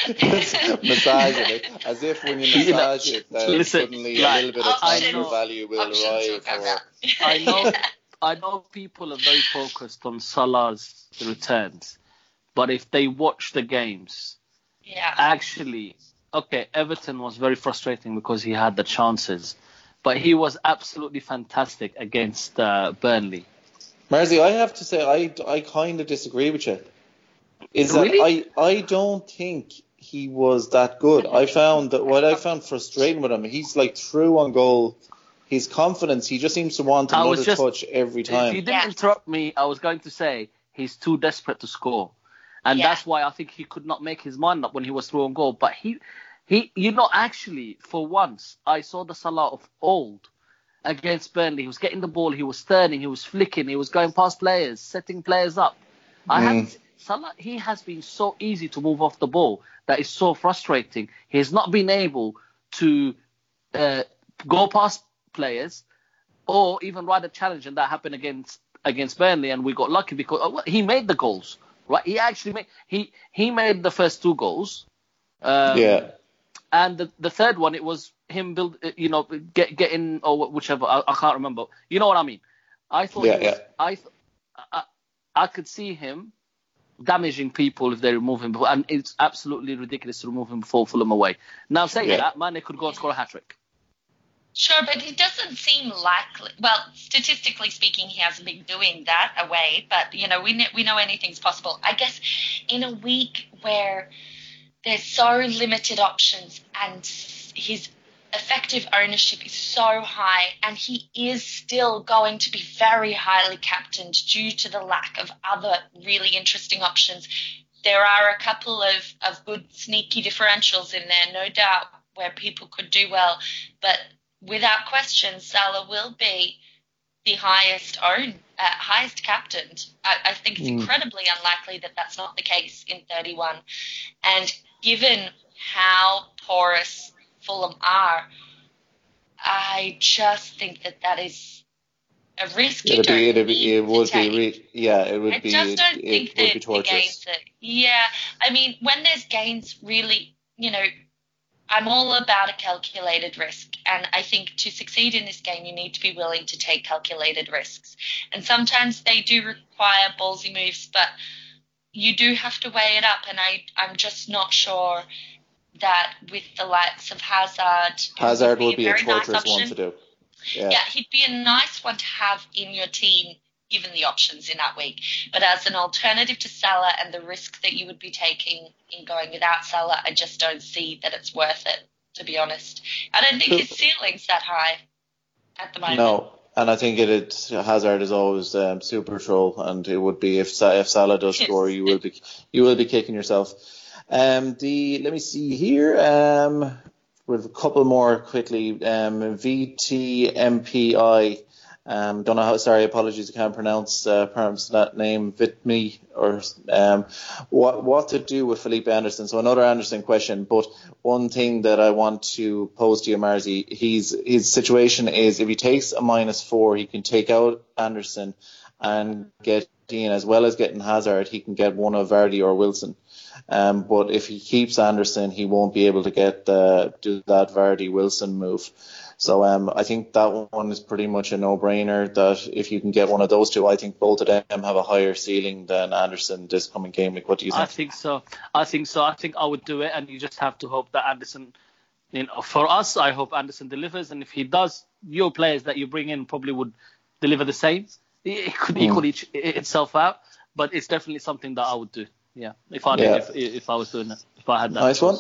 [SPEAKER 2] massaging it as if when you
[SPEAKER 3] You know,
[SPEAKER 2] massage it, then
[SPEAKER 3] listen,
[SPEAKER 2] suddenly
[SPEAKER 3] like,
[SPEAKER 2] a little bit of
[SPEAKER 4] I
[SPEAKER 2] transfer value will arrive. Or.
[SPEAKER 3] I know I know people are very focused on Salah's returns, but if they watch the games,
[SPEAKER 4] Yeah.
[SPEAKER 3] actually, okay, Everton was very frustrating because he had the chances, but he was absolutely fantastic against uh, Burnley.
[SPEAKER 2] Marzi, I have to say, I, I kind of disagree with you. Is
[SPEAKER 3] Really?
[SPEAKER 2] that I, I don't think he was that good. I found that what I found frustrating with him, he's like through on goal. His confidence, he just seems to want
[SPEAKER 3] I was
[SPEAKER 2] another
[SPEAKER 3] just-
[SPEAKER 2] touch every time.
[SPEAKER 3] If you
[SPEAKER 2] time.
[SPEAKER 3] didn't interrupt me, I was going to say he's too desperate to score, and
[SPEAKER 4] Yeah.
[SPEAKER 3] that's why I think he could not make his mind up when he was on goal. But he, he, you know, actually, for once, I saw the Salah of old against Burnley. He was getting the ball, he was turning, he was flicking, he was going past players, setting players up. I
[SPEAKER 2] Mm.
[SPEAKER 3] haven't. Salah, he has been so easy to move off the ball that is so frustrating. He has not been able to uh, go past players or even ride a challenge, and that happened against against Burnley, and we got lucky because uh, he made the goals. Right, he actually made he he made the first two goals. Um,
[SPEAKER 2] yeah,
[SPEAKER 3] and the, the third one it was him build uh, you know get getting or whichever I, I can't remember you know what i mean i thought
[SPEAKER 2] Yeah,
[SPEAKER 3] was,
[SPEAKER 2] yeah.
[SPEAKER 3] i th- I, I could see him damaging people if they remove him and it's absolutely ridiculous to remove him before fulham away now saying
[SPEAKER 2] Yeah.
[SPEAKER 3] that Mane could go and score a hat trick
[SPEAKER 4] Sure, but it doesn't seem likely. Well, statistically speaking, he hasn't been doing that away. But you know, we know, we know anything's possible. I guess in a week where there's so limited options and his effective ownership is so high, and he is still going to be very highly captained due to the lack of other really interesting options. There are a couple of, of good sneaky differentials in there, no doubt, where people could do well, but without question, Salah will be the highest owned, uh, highest captained. I, I think it's
[SPEAKER 2] Mm.
[SPEAKER 4] incredibly unlikely that that's not the case in 31. And given how porous Fulham are, I just think that that is a risk
[SPEAKER 2] it'd
[SPEAKER 4] don't
[SPEAKER 2] be, it'd be, it would be, re- yeah, it would
[SPEAKER 4] I
[SPEAKER 2] be,
[SPEAKER 4] just don't
[SPEAKER 2] it,
[SPEAKER 4] think
[SPEAKER 2] it
[SPEAKER 4] that
[SPEAKER 2] would be torturous.
[SPEAKER 4] that yeah, I mean when there's gains really, you know, I'm all about a calculated risk and I think to succeed in this game you need to be willing to take calculated risks. And sometimes they do require ballsy moves, but you do have to weigh it up and I I'm just not sure that with the likes of Hazard
[SPEAKER 2] Hazard would be a
[SPEAKER 4] very nice
[SPEAKER 2] torturous one
[SPEAKER 4] option,
[SPEAKER 2] to do. Yeah.
[SPEAKER 4] yeah, he'd be a nice one to have in your team, given the options in that week. But as an alternative to Salah and the risk that you would be taking in going without Salah, I just don't see that it's worth it, to be honest. I don't think his ceiling's that high at the moment.
[SPEAKER 2] No, and I think it, it Hazard is always um, super troll, and it would be if if Salah does score, you will be you will be kicking yourself. Um, the let me see here. Um, with a couple more quickly. Um, VTMPI. Um, don't know how. Sorry, apologies. I can't pronounce uh, that name. Vitme or um, what what to do with Felipe Anderson? So another Anderson question. But one thing that I want to pose to you, Marzi, he's his situation is if he takes a minus four, he can take out Anderson and get Dean as well as getting Hazard. He can get one of Vardy or Wilson. Um, but if he keeps Anderson, he won't be able to get the do that Vardy Wilson move. So um, I think that one is pretty much a no-brainer. That if you can get one of those two, I think both of them have a higher ceiling than Anderson this coming game week. What do you think?
[SPEAKER 3] I
[SPEAKER 2] think?
[SPEAKER 3] so. I think so. I think I would do it, and you just have to hope that Anderson, you know, for us, I hope Anderson delivers, and if he does, your players that you bring in probably would deliver the same. It, could
[SPEAKER 2] Mm.
[SPEAKER 3] equal each, itself out, but it's definitely something that I would do. Yeah, if I did,
[SPEAKER 2] Yeah.
[SPEAKER 3] if, if I was doing it, if I had that.
[SPEAKER 2] Nice one.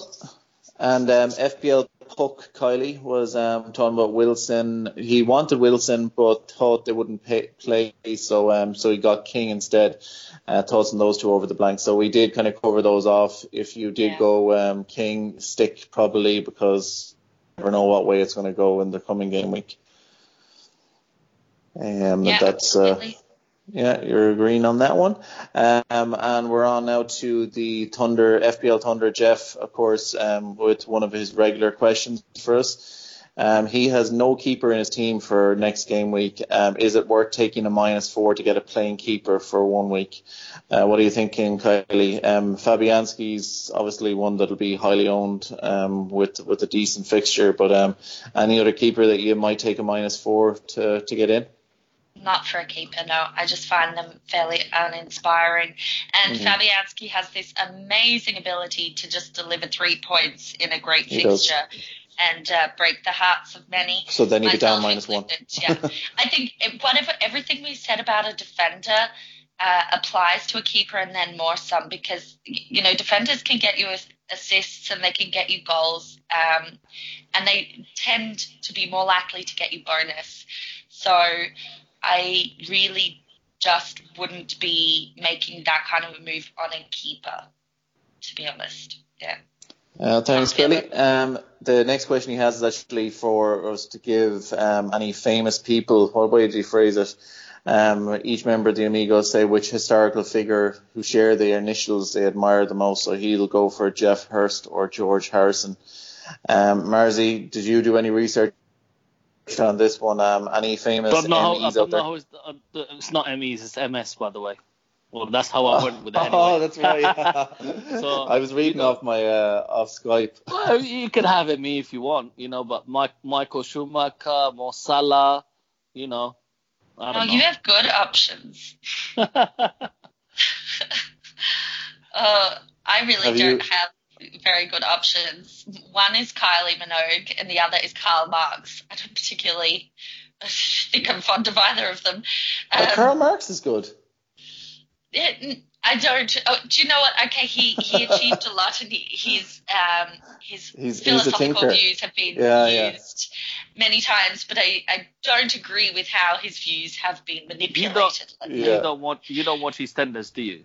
[SPEAKER 2] And um, FPL Puck Kylie was um, talking about Wilson. He wanted Wilson, but thought they wouldn't pay, play, so um, so he got King instead. Uh, tossing those two over the blank. So we did kind of cover those off. If you did
[SPEAKER 4] Yeah.
[SPEAKER 2] go um, King, stick probably because you never know what way it's going to go in the coming game week. Um,
[SPEAKER 4] Yeah,
[SPEAKER 2] that's uh. Yeah, you're agreeing on that one. Um, and we're on now to the Thunder, FPL Thunder, Jeff, of course, um, with one of his regular questions for us. Um, he has no keeper in his team for next game week. Um, is it worth taking a minus four to get a playing keeper for one week? Uh, what are you thinking, Kylie? Um, Fabianski's obviously one that'll be highly owned um, with with a decent fixture, but any other keeper that you might take a minus four to, to get in?
[SPEAKER 4] Not for a keeper, no. I just find them fairly uninspiring. And
[SPEAKER 2] Mhm.
[SPEAKER 4] Fabianski has this amazing ability to just deliver three points in a great
[SPEAKER 2] He does.
[SPEAKER 4] fixture. and uh, break the hearts of many.
[SPEAKER 2] So then you'd be down minus one.
[SPEAKER 4] Yeah, I think it, whatever everything we said about a defender uh, applies to a keeper, and then more some because you know defenders can get you as- assists and they can get you goals, um, and they tend to be more likely to get you bonus. So I really just wouldn't be making that kind of a move on a keeper, to be honest. Yeah.
[SPEAKER 2] Uh, thanks. Kelly. Um, the next question he has is actually for us to give um, any famous people. What way did he phrase it? Um, each member of the Amigos say which historical figure who share the initials they admire the most. So he'll go for Geoff Hurst or George Harrison. Um, Marzi, did you do any research on this one? Um, any famous
[SPEAKER 3] But no, how,
[SPEAKER 2] MEs
[SPEAKER 3] but
[SPEAKER 2] out
[SPEAKER 3] no,
[SPEAKER 2] there?
[SPEAKER 3] how is the, uh, it's not MEs, it's MS, by the way. Well, that's how I went with it anyway.
[SPEAKER 2] Oh, that's right.
[SPEAKER 3] So,
[SPEAKER 2] I was reading
[SPEAKER 3] you know-
[SPEAKER 2] off my uh, off Skype.
[SPEAKER 3] Well, you can have ME if you want, you know, but Mike, Michael Schumacher, Mo Salah, you know. I
[SPEAKER 4] Oh,
[SPEAKER 3] don't
[SPEAKER 4] you have good options. Uh, I really
[SPEAKER 2] Have
[SPEAKER 4] don't
[SPEAKER 2] you-
[SPEAKER 4] have very good options. One is Kylie Minogue, and the other is Karl Marx. I don't particularly think I'm fond of either of them.
[SPEAKER 2] Uh,
[SPEAKER 4] Um,
[SPEAKER 2] Karl Marx is good.
[SPEAKER 4] it- I don't. Oh, do you know what? Okay, he, he achieved a lot, and he, his um his
[SPEAKER 2] He's- he's
[SPEAKER 4] philosophical
[SPEAKER 2] thinker.
[SPEAKER 4] views have been
[SPEAKER 2] Yeah, yeah.
[SPEAKER 4] used many times, but I, I don't agree with how his views have been manipulated.
[SPEAKER 3] don't-
[SPEAKER 2] Yeah.
[SPEAKER 3] You don't watch, you don't watch EastEnders, do you?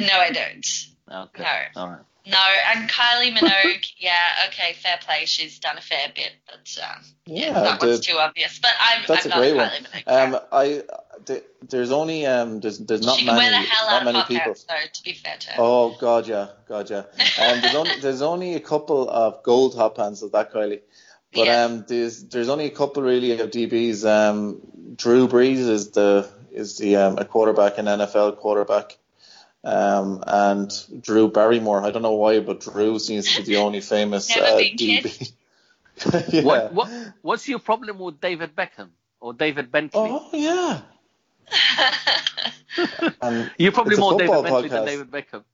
[SPEAKER 4] No, I don't.
[SPEAKER 3] Okay.
[SPEAKER 4] No.
[SPEAKER 3] All right.
[SPEAKER 4] No, and Kylie Minogue, yeah, okay, fair play. She's done a fair bit, but um, yeah,
[SPEAKER 2] Yeah,
[SPEAKER 4] that
[SPEAKER 2] the-
[SPEAKER 4] one's too obvious. But I'm,
[SPEAKER 2] That's
[SPEAKER 4] I'm
[SPEAKER 2] a
[SPEAKER 4] not
[SPEAKER 2] great one.
[SPEAKER 4] Minogue.
[SPEAKER 2] Um, I th- there's only um there's there's not
[SPEAKER 4] she can
[SPEAKER 2] many
[SPEAKER 4] wear the hell
[SPEAKER 2] not
[SPEAKER 4] out
[SPEAKER 2] many people.
[SPEAKER 4] pants, though, to be fair to her.
[SPEAKER 2] Oh god, yeah, god, yeah. Um, there's only there's only a couple of gold hot pants of that Kylie, but
[SPEAKER 4] Yeah.
[SPEAKER 2] um there's there's only a couple really of DBs. Um, Drew Brees is the is the um, a quarterback an NFL quarterback. Um, and Drew Barrymore. I don't know why, but Drew seems to be the only famous uh, DB. yeah.
[SPEAKER 3] What, what, what's your problem with David Beckham or David Bentley?
[SPEAKER 2] Oh yeah.
[SPEAKER 3] You're probably more David
[SPEAKER 2] football
[SPEAKER 3] Bentley than. David Beckham.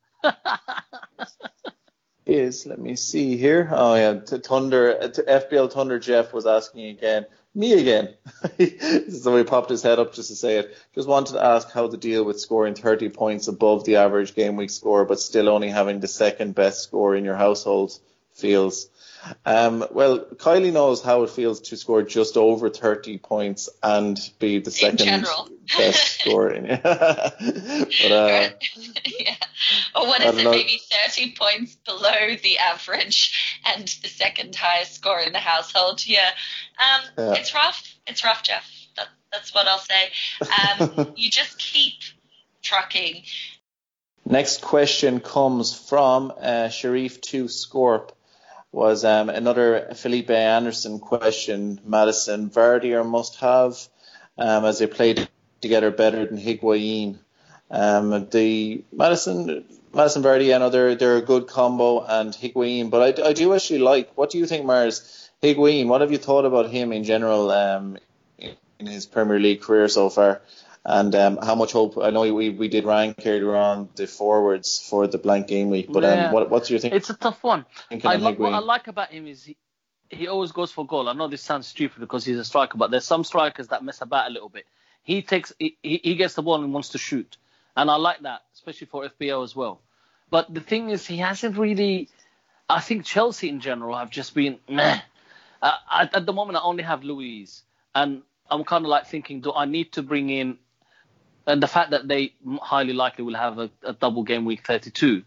[SPEAKER 2] is let me see here. Oh yeah, t- Thunder t- FPL Thunder Jeff was asking again. Me again. so he popped his head up just to say it. Just wanted to ask how the deal with scoring 30 points above the average game week score, but still only having the second best score in your household feels. Um, well, Kylie knows how it feels to score just over 30 points and be the second best scorer. In, but uh,
[SPEAKER 4] yeah. Or what is it?
[SPEAKER 2] know.
[SPEAKER 4] Maybe 30 points below the average and the second highest score in the household. Yeah. Um,
[SPEAKER 2] Yeah.
[SPEAKER 4] It's rough. It's rough, Jeff. That, that's what I'll say. Um, you just keep trucking.
[SPEAKER 2] Next question comes from uh, Sharif Two Scorp. Was um, another Felipe Anderson question. Maddison Vardy or must have um, as they played together better than Higuain. Um, the Maddison Maddison Vardy, I know they're they're a good combo and Higuain, but I, I do actually like. What do you think, Mars? Higuain, what have you thought about him in general um, in his Premier League career so far? And um, how much hope? I know we, we did rank earlier on the forwards for the blank game week, but
[SPEAKER 3] Yeah.
[SPEAKER 2] um, what what's your think,
[SPEAKER 3] It's a tough one. I what I like about him is he, he always goes for goal. I know this sounds stupid because he's a striker, but there's some strikers that mess about a little bit. He takes he, he gets the ball and wants to shoot, and I like that, especially for FPL as well. But the thing is, he hasn't really. I think Chelsea in general have just been meh. Uh, at, at the moment, I only have Luiz, and I'm kind of like thinking, do I need to bring in? And the fact that they highly likely will have a, a double game week 32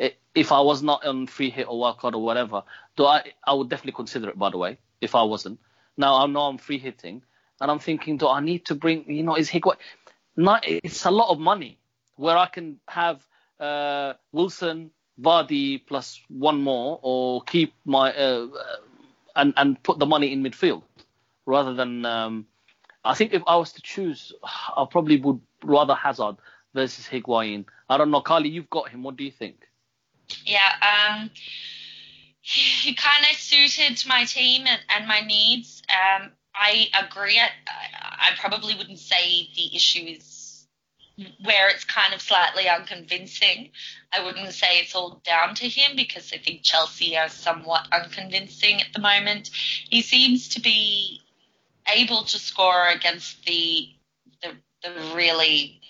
[SPEAKER 3] i- if I was not on free hit or wild card or whatever, do I I would definitely consider it. By the way, if I wasn't, now I know I'm free hitting, and I'm thinking, do I need to bring? You know, is Higuain? Not, it's a lot of money where I can have uh, Wilson, Vardy plus one more, or keep my uh, uh, and and put the money in midfield rather than. Um, I think if I was to choose, I probably would rather Hazard versus Higuain. I don't know, Carly, you've got him. What do you think?
[SPEAKER 4] Yeah, um, he kind of suited my team and, and my needs. Um, I agree. I, I probably wouldn't say the issue is where it's kind of slightly unconvincing. I wouldn't say it's all down to him because I think Chelsea are somewhat unconvincing at the moment. He seems to be able to score against the the, the really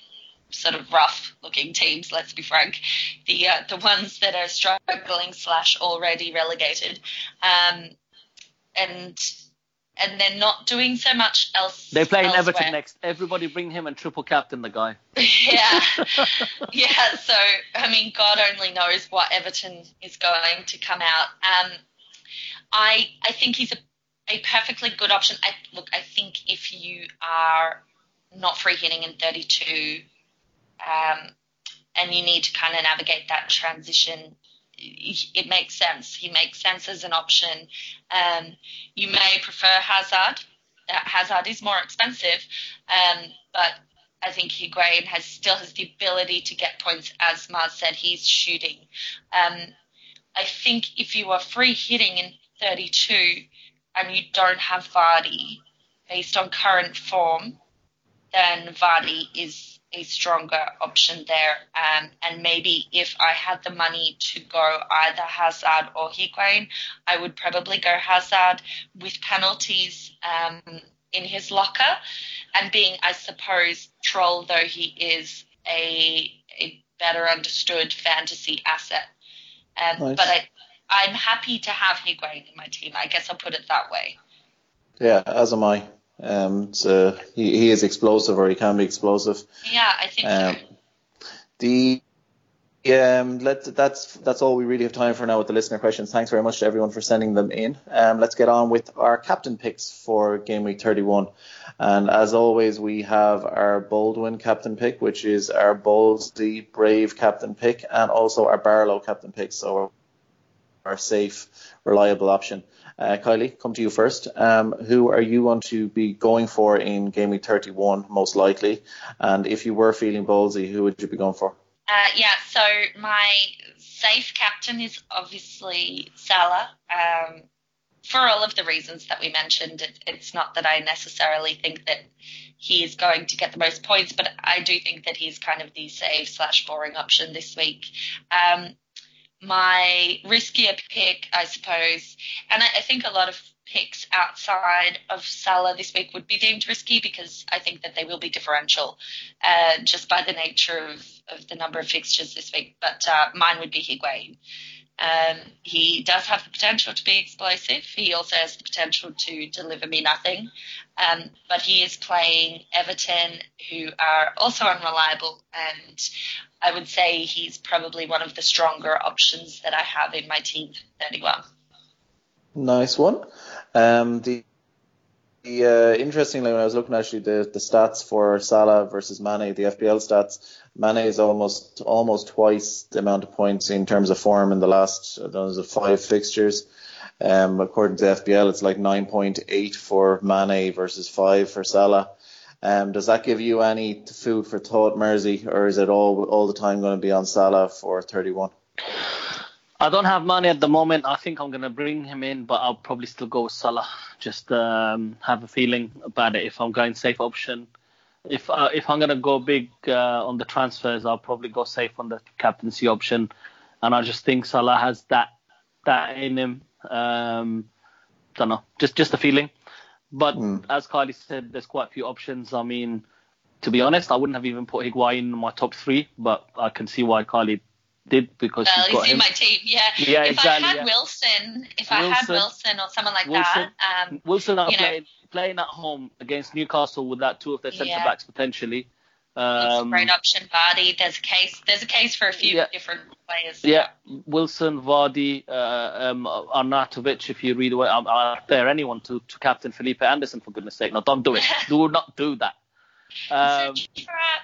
[SPEAKER 4] sort of rough looking teams, let's be frank, the uh, the ones that are struggling slash already relegated, um, and and they're not doing so much else.
[SPEAKER 3] They play in
[SPEAKER 4] elsewhere.
[SPEAKER 3] Everton next. Everybody bring him and triple captain the guy.
[SPEAKER 4] yeah, yeah. So I mean, God only knows what Everton is going to come out. Um, I I think he's a a perfectly good option. I look. I think if you are not free hitting in 32, um, and you need to kind of navigate that transition, it makes sense. He makes sense as an option. Um, you may prefer Hazard. Uh, Hazard is more expensive, um, but I think Higuain has still has the ability to get points. As Mars said, he's shooting. Um, I think if you are free hitting in 32 and you don't have Vardy, based on current form, then Vardy is a stronger option there. Um, and maybe if I had the money to go either Hazard or Higuain, I would probably go Hazard with penalties um, in his locker and being, I suppose, troll though he is a, a better understood fantasy asset. Um,
[SPEAKER 2] Nice.
[SPEAKER 4] But I, I'm happy to have Higuain in my team. I guess I'll put it that way.
[SPEAKER 2] Yeah, as am I. Um, so he, he is explosive, or he can be explosive.
[SPEAKER 4] Yeah, I think
[SPEAKER 2] Um,
[SPEAKER 4] so.
[SPEAKER 2] the um, let that's that's all we really have time for now with the listener questions. Thanks very much to everyone for sending them in. Um, let's get on with our captain picks for game week 31. And as always, we have our Baldwin captain pick, which is our Ballsy Brave captain pick, and also our Barlow captain pick. So our safe, reliable option. Uh, Kylie, come to you first. Um, who are you going to be going for in game week 31, most likely? And if you were feeling ballsy, who would you be going for?
[SPEAKER 4] Uh, yeah, so my safe captain is obviously Salah. Um, for all of the reasons that we mentioned, it, it's not that I necessarily think that he is going to get the most points, but I do think that he's kind of the safe slash boring option this week. Um, my riskier pick, I suppose, and I, I think a lot of picks outside of Salah this week would be deemed risky because I think that they will be differential uh, just by the nature of, of the number of fixtures this week. But uh, mine would be Higuain. Um, he does have the potential to be explosive. He also has the potential to deliver me nothing. Um, but he is playing Everton, who are also unreliable. And I would say he's probably one of the stronger options that I have in my team for 31.
[SPEAKER 2] Nice one. Um, the the uh, interestingly, when I was looking actually the, the stats for Salah versus Mane, the FPL stats, Mane is almost almost twice the amount of points in terms of form in the last is it five fixtures. Um, according to FPL, it's like 9.8 for Mane versus five for Salah. Um, does that give you any food for thought, Mersey, or is it all all the time going to be on Salah for 31?
[SPEAKER 3] I don't have money at the moment. I think I'm gonna bring him in, but I'll probably still go with Salah. Just um, have a feeling about it. If I'm going safe option, if uh, if I'm gonna go big uh, on the transfers, I'll probably go safe on the captaincy option. And I just think Salah has that that in him. Um, don't know, just just a feeling. But
[SPEAKER 2] Mm.
[SPEAKER 3] as Kylie said, there's quite a few options. I mean, to be honest, I wouldn't have even put Higuain in my top three, but I can see why Kylie did because
[SPEAKER 4] Well,
[SPEAKER 3] she's got
[SPEAKER 4] he's in
[SPEAKER 3] him.
[SPEAKER 4] my team, yeah.
[SPEAKER 3] Yeah,
[SPEAKER 4] if
[SPEAKER 3] exactly,
[SPEAKER 4] I had
[SPEAKER 3] yeah.
[SPEAKER 4] Wilson, if I had
[SPEAKER 3] Wilson.
[SPEAKER 4] Wilson or someone like
[SPEAKER 3] Wilson.
[SPEAKER 4] that, um,
[SPEAKER 3] Wilson are
[SPEAKER 4] you know-
[SPEAKER 3] playing playing at home against Newcastle with that two of their centre
[SPEAKER 4] Yeah.
[SPEAKER 3] backs potentially.
[SPEAKER 4] That's a
[SPEAKER 3] Um,
[SPEAKER 4] great option. Vardy, there's a case. There's a case for a few
[SPEAKER 3] Yeah.
[SPEAKER 4] different players.
[SPEAKER 3] yeah, Wilson, Vardy, uh, um, Arnautovic. If you read away, um, I dare anyone to, to captain Felipe Anderson for goodness sake. No, don't do it. do not do that. Um,
[SPEAKER 4] it's a trap.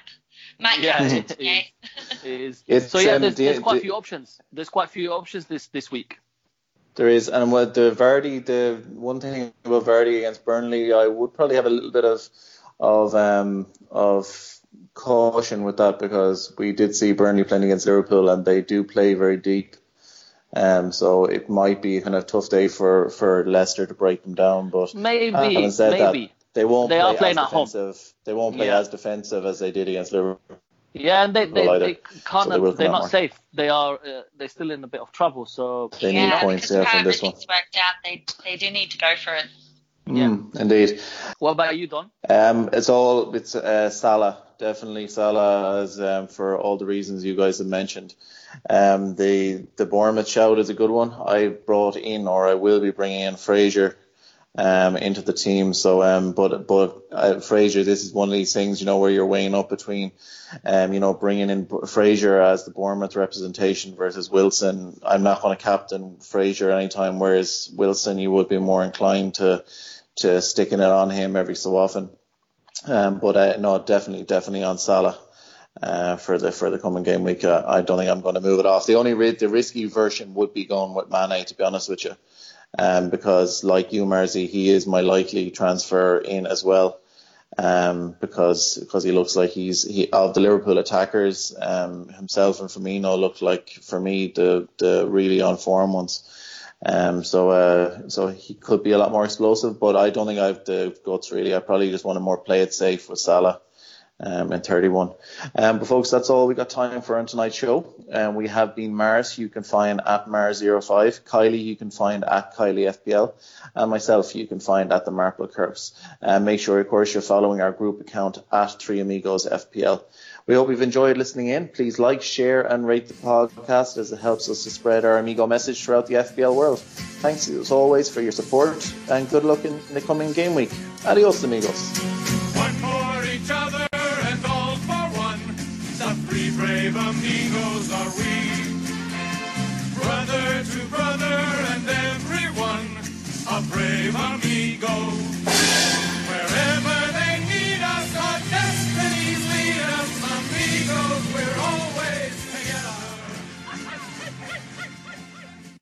[SPEAKER 4] Matt
[SPEAKER 3] yeah,
[SPEAKER 4] captain
[SPEAKER 3] it it is.
[SPEAKER 2] It's,
[SPEAKER 3] so yeah,
[SPEAKER 2] um,
[SPEAKER 3] there's, there's quite a few options. There's quite a few options this this week.
[SPEAKER 2] There is, and with the Vardy, the one thing about Vardy against Burnley, I would probably have a little bit of of um of caution with that because we did see Burnley playing against Liverpool and they do play very deep. Um, so it might be a kind of tough day for for Leicester to break them down, but
[SPEAKER 3] Maybe,
[SPEAKER 2] having said that,
[SPEAKER 3] maybe.
[SPEAKER 2] they won't
[SPEAKER 3] They
[SPEAKER 2] play
[SPEAKER 3] are playing
[SPEAKER 2] as
[SPEAKER 3] at home.
[SPEAKER 2] defensive. They won't play
[SPEAKER 3] Yeah.
[SPEAKER 2] as defensive as they did against Liverpool.
[SPEAKER 3] Yeah, and they they, they can't.
[SPEAKER 2] So they
[SPEAKER 3] they're not
[SPEAKER 2] more.
[SPEAKER 3] safe. They are. Uh, they're still in a bit of trouble. So
[SPEAKER 2] They need
[SPEAKER 4] yeah,
[SPEAKER 2] points
[SPEAKER 4] because
[SPEAKER 2] there
[SPEAKER 4] of
[SPEAKER 2] from this one.
[SPEAKER 4] worked out, they they do need to go for it.
[SPEAKER 3] Yeah.
[SPEAKER 2] Mm, indeed.
[SPEAKER 3] what about you, Don?
[SPEAKER 2] Um, it's all it's uh, Salah definitely Salah as um, for all the reasons you guys have mentioned. Um, the the Bournemouth shout is a good one. I brought in or I will be bringing in Fraser um, into the team. So um, but but uh, this is one of these things you know where you're weighing up between um, you know bringing in Fraser as the Bournemouth representation versus Wilson. I'm not going to captain Fraser anytime, whereas Wilson you would be more inclined to to sticking it on him every so often. Um, but uh, no, definitely, definitely on Salah uh, for the for the coming game week. Uh, I don't think I'm going to move it off. The only the risky version would be going with Mane, to be honest with you, um, because like you, Marzi, he is my likely transfer in as well. Um, because because he looks like he's he of the Liverpool attackers, um, himself and Firmino look like for me the the really on form ones. Um, so uh, so he could be a lot more explosive, but I don't think I have the guts really. I probably just want to more play it safe with Salah. Um, in 31. Um, but folks, that's all we got time for on tonight's show. Um, we have been Mars, you can find at Mars05, Kylie, you can find at Kylie FPL, and myself, you can find at the Marple Curves. Um, make sure, of course, you're following our group account at Three Amigos FPL. We hope you've enjoyed listening in. Please like, share, and rate the podcast as it helps us to spread our Amigo message throughout the FPL world. Thanks as always for your support, and good luck in the coming game week. Adios, amigos.
[SPEAKER 1] Here, amigo.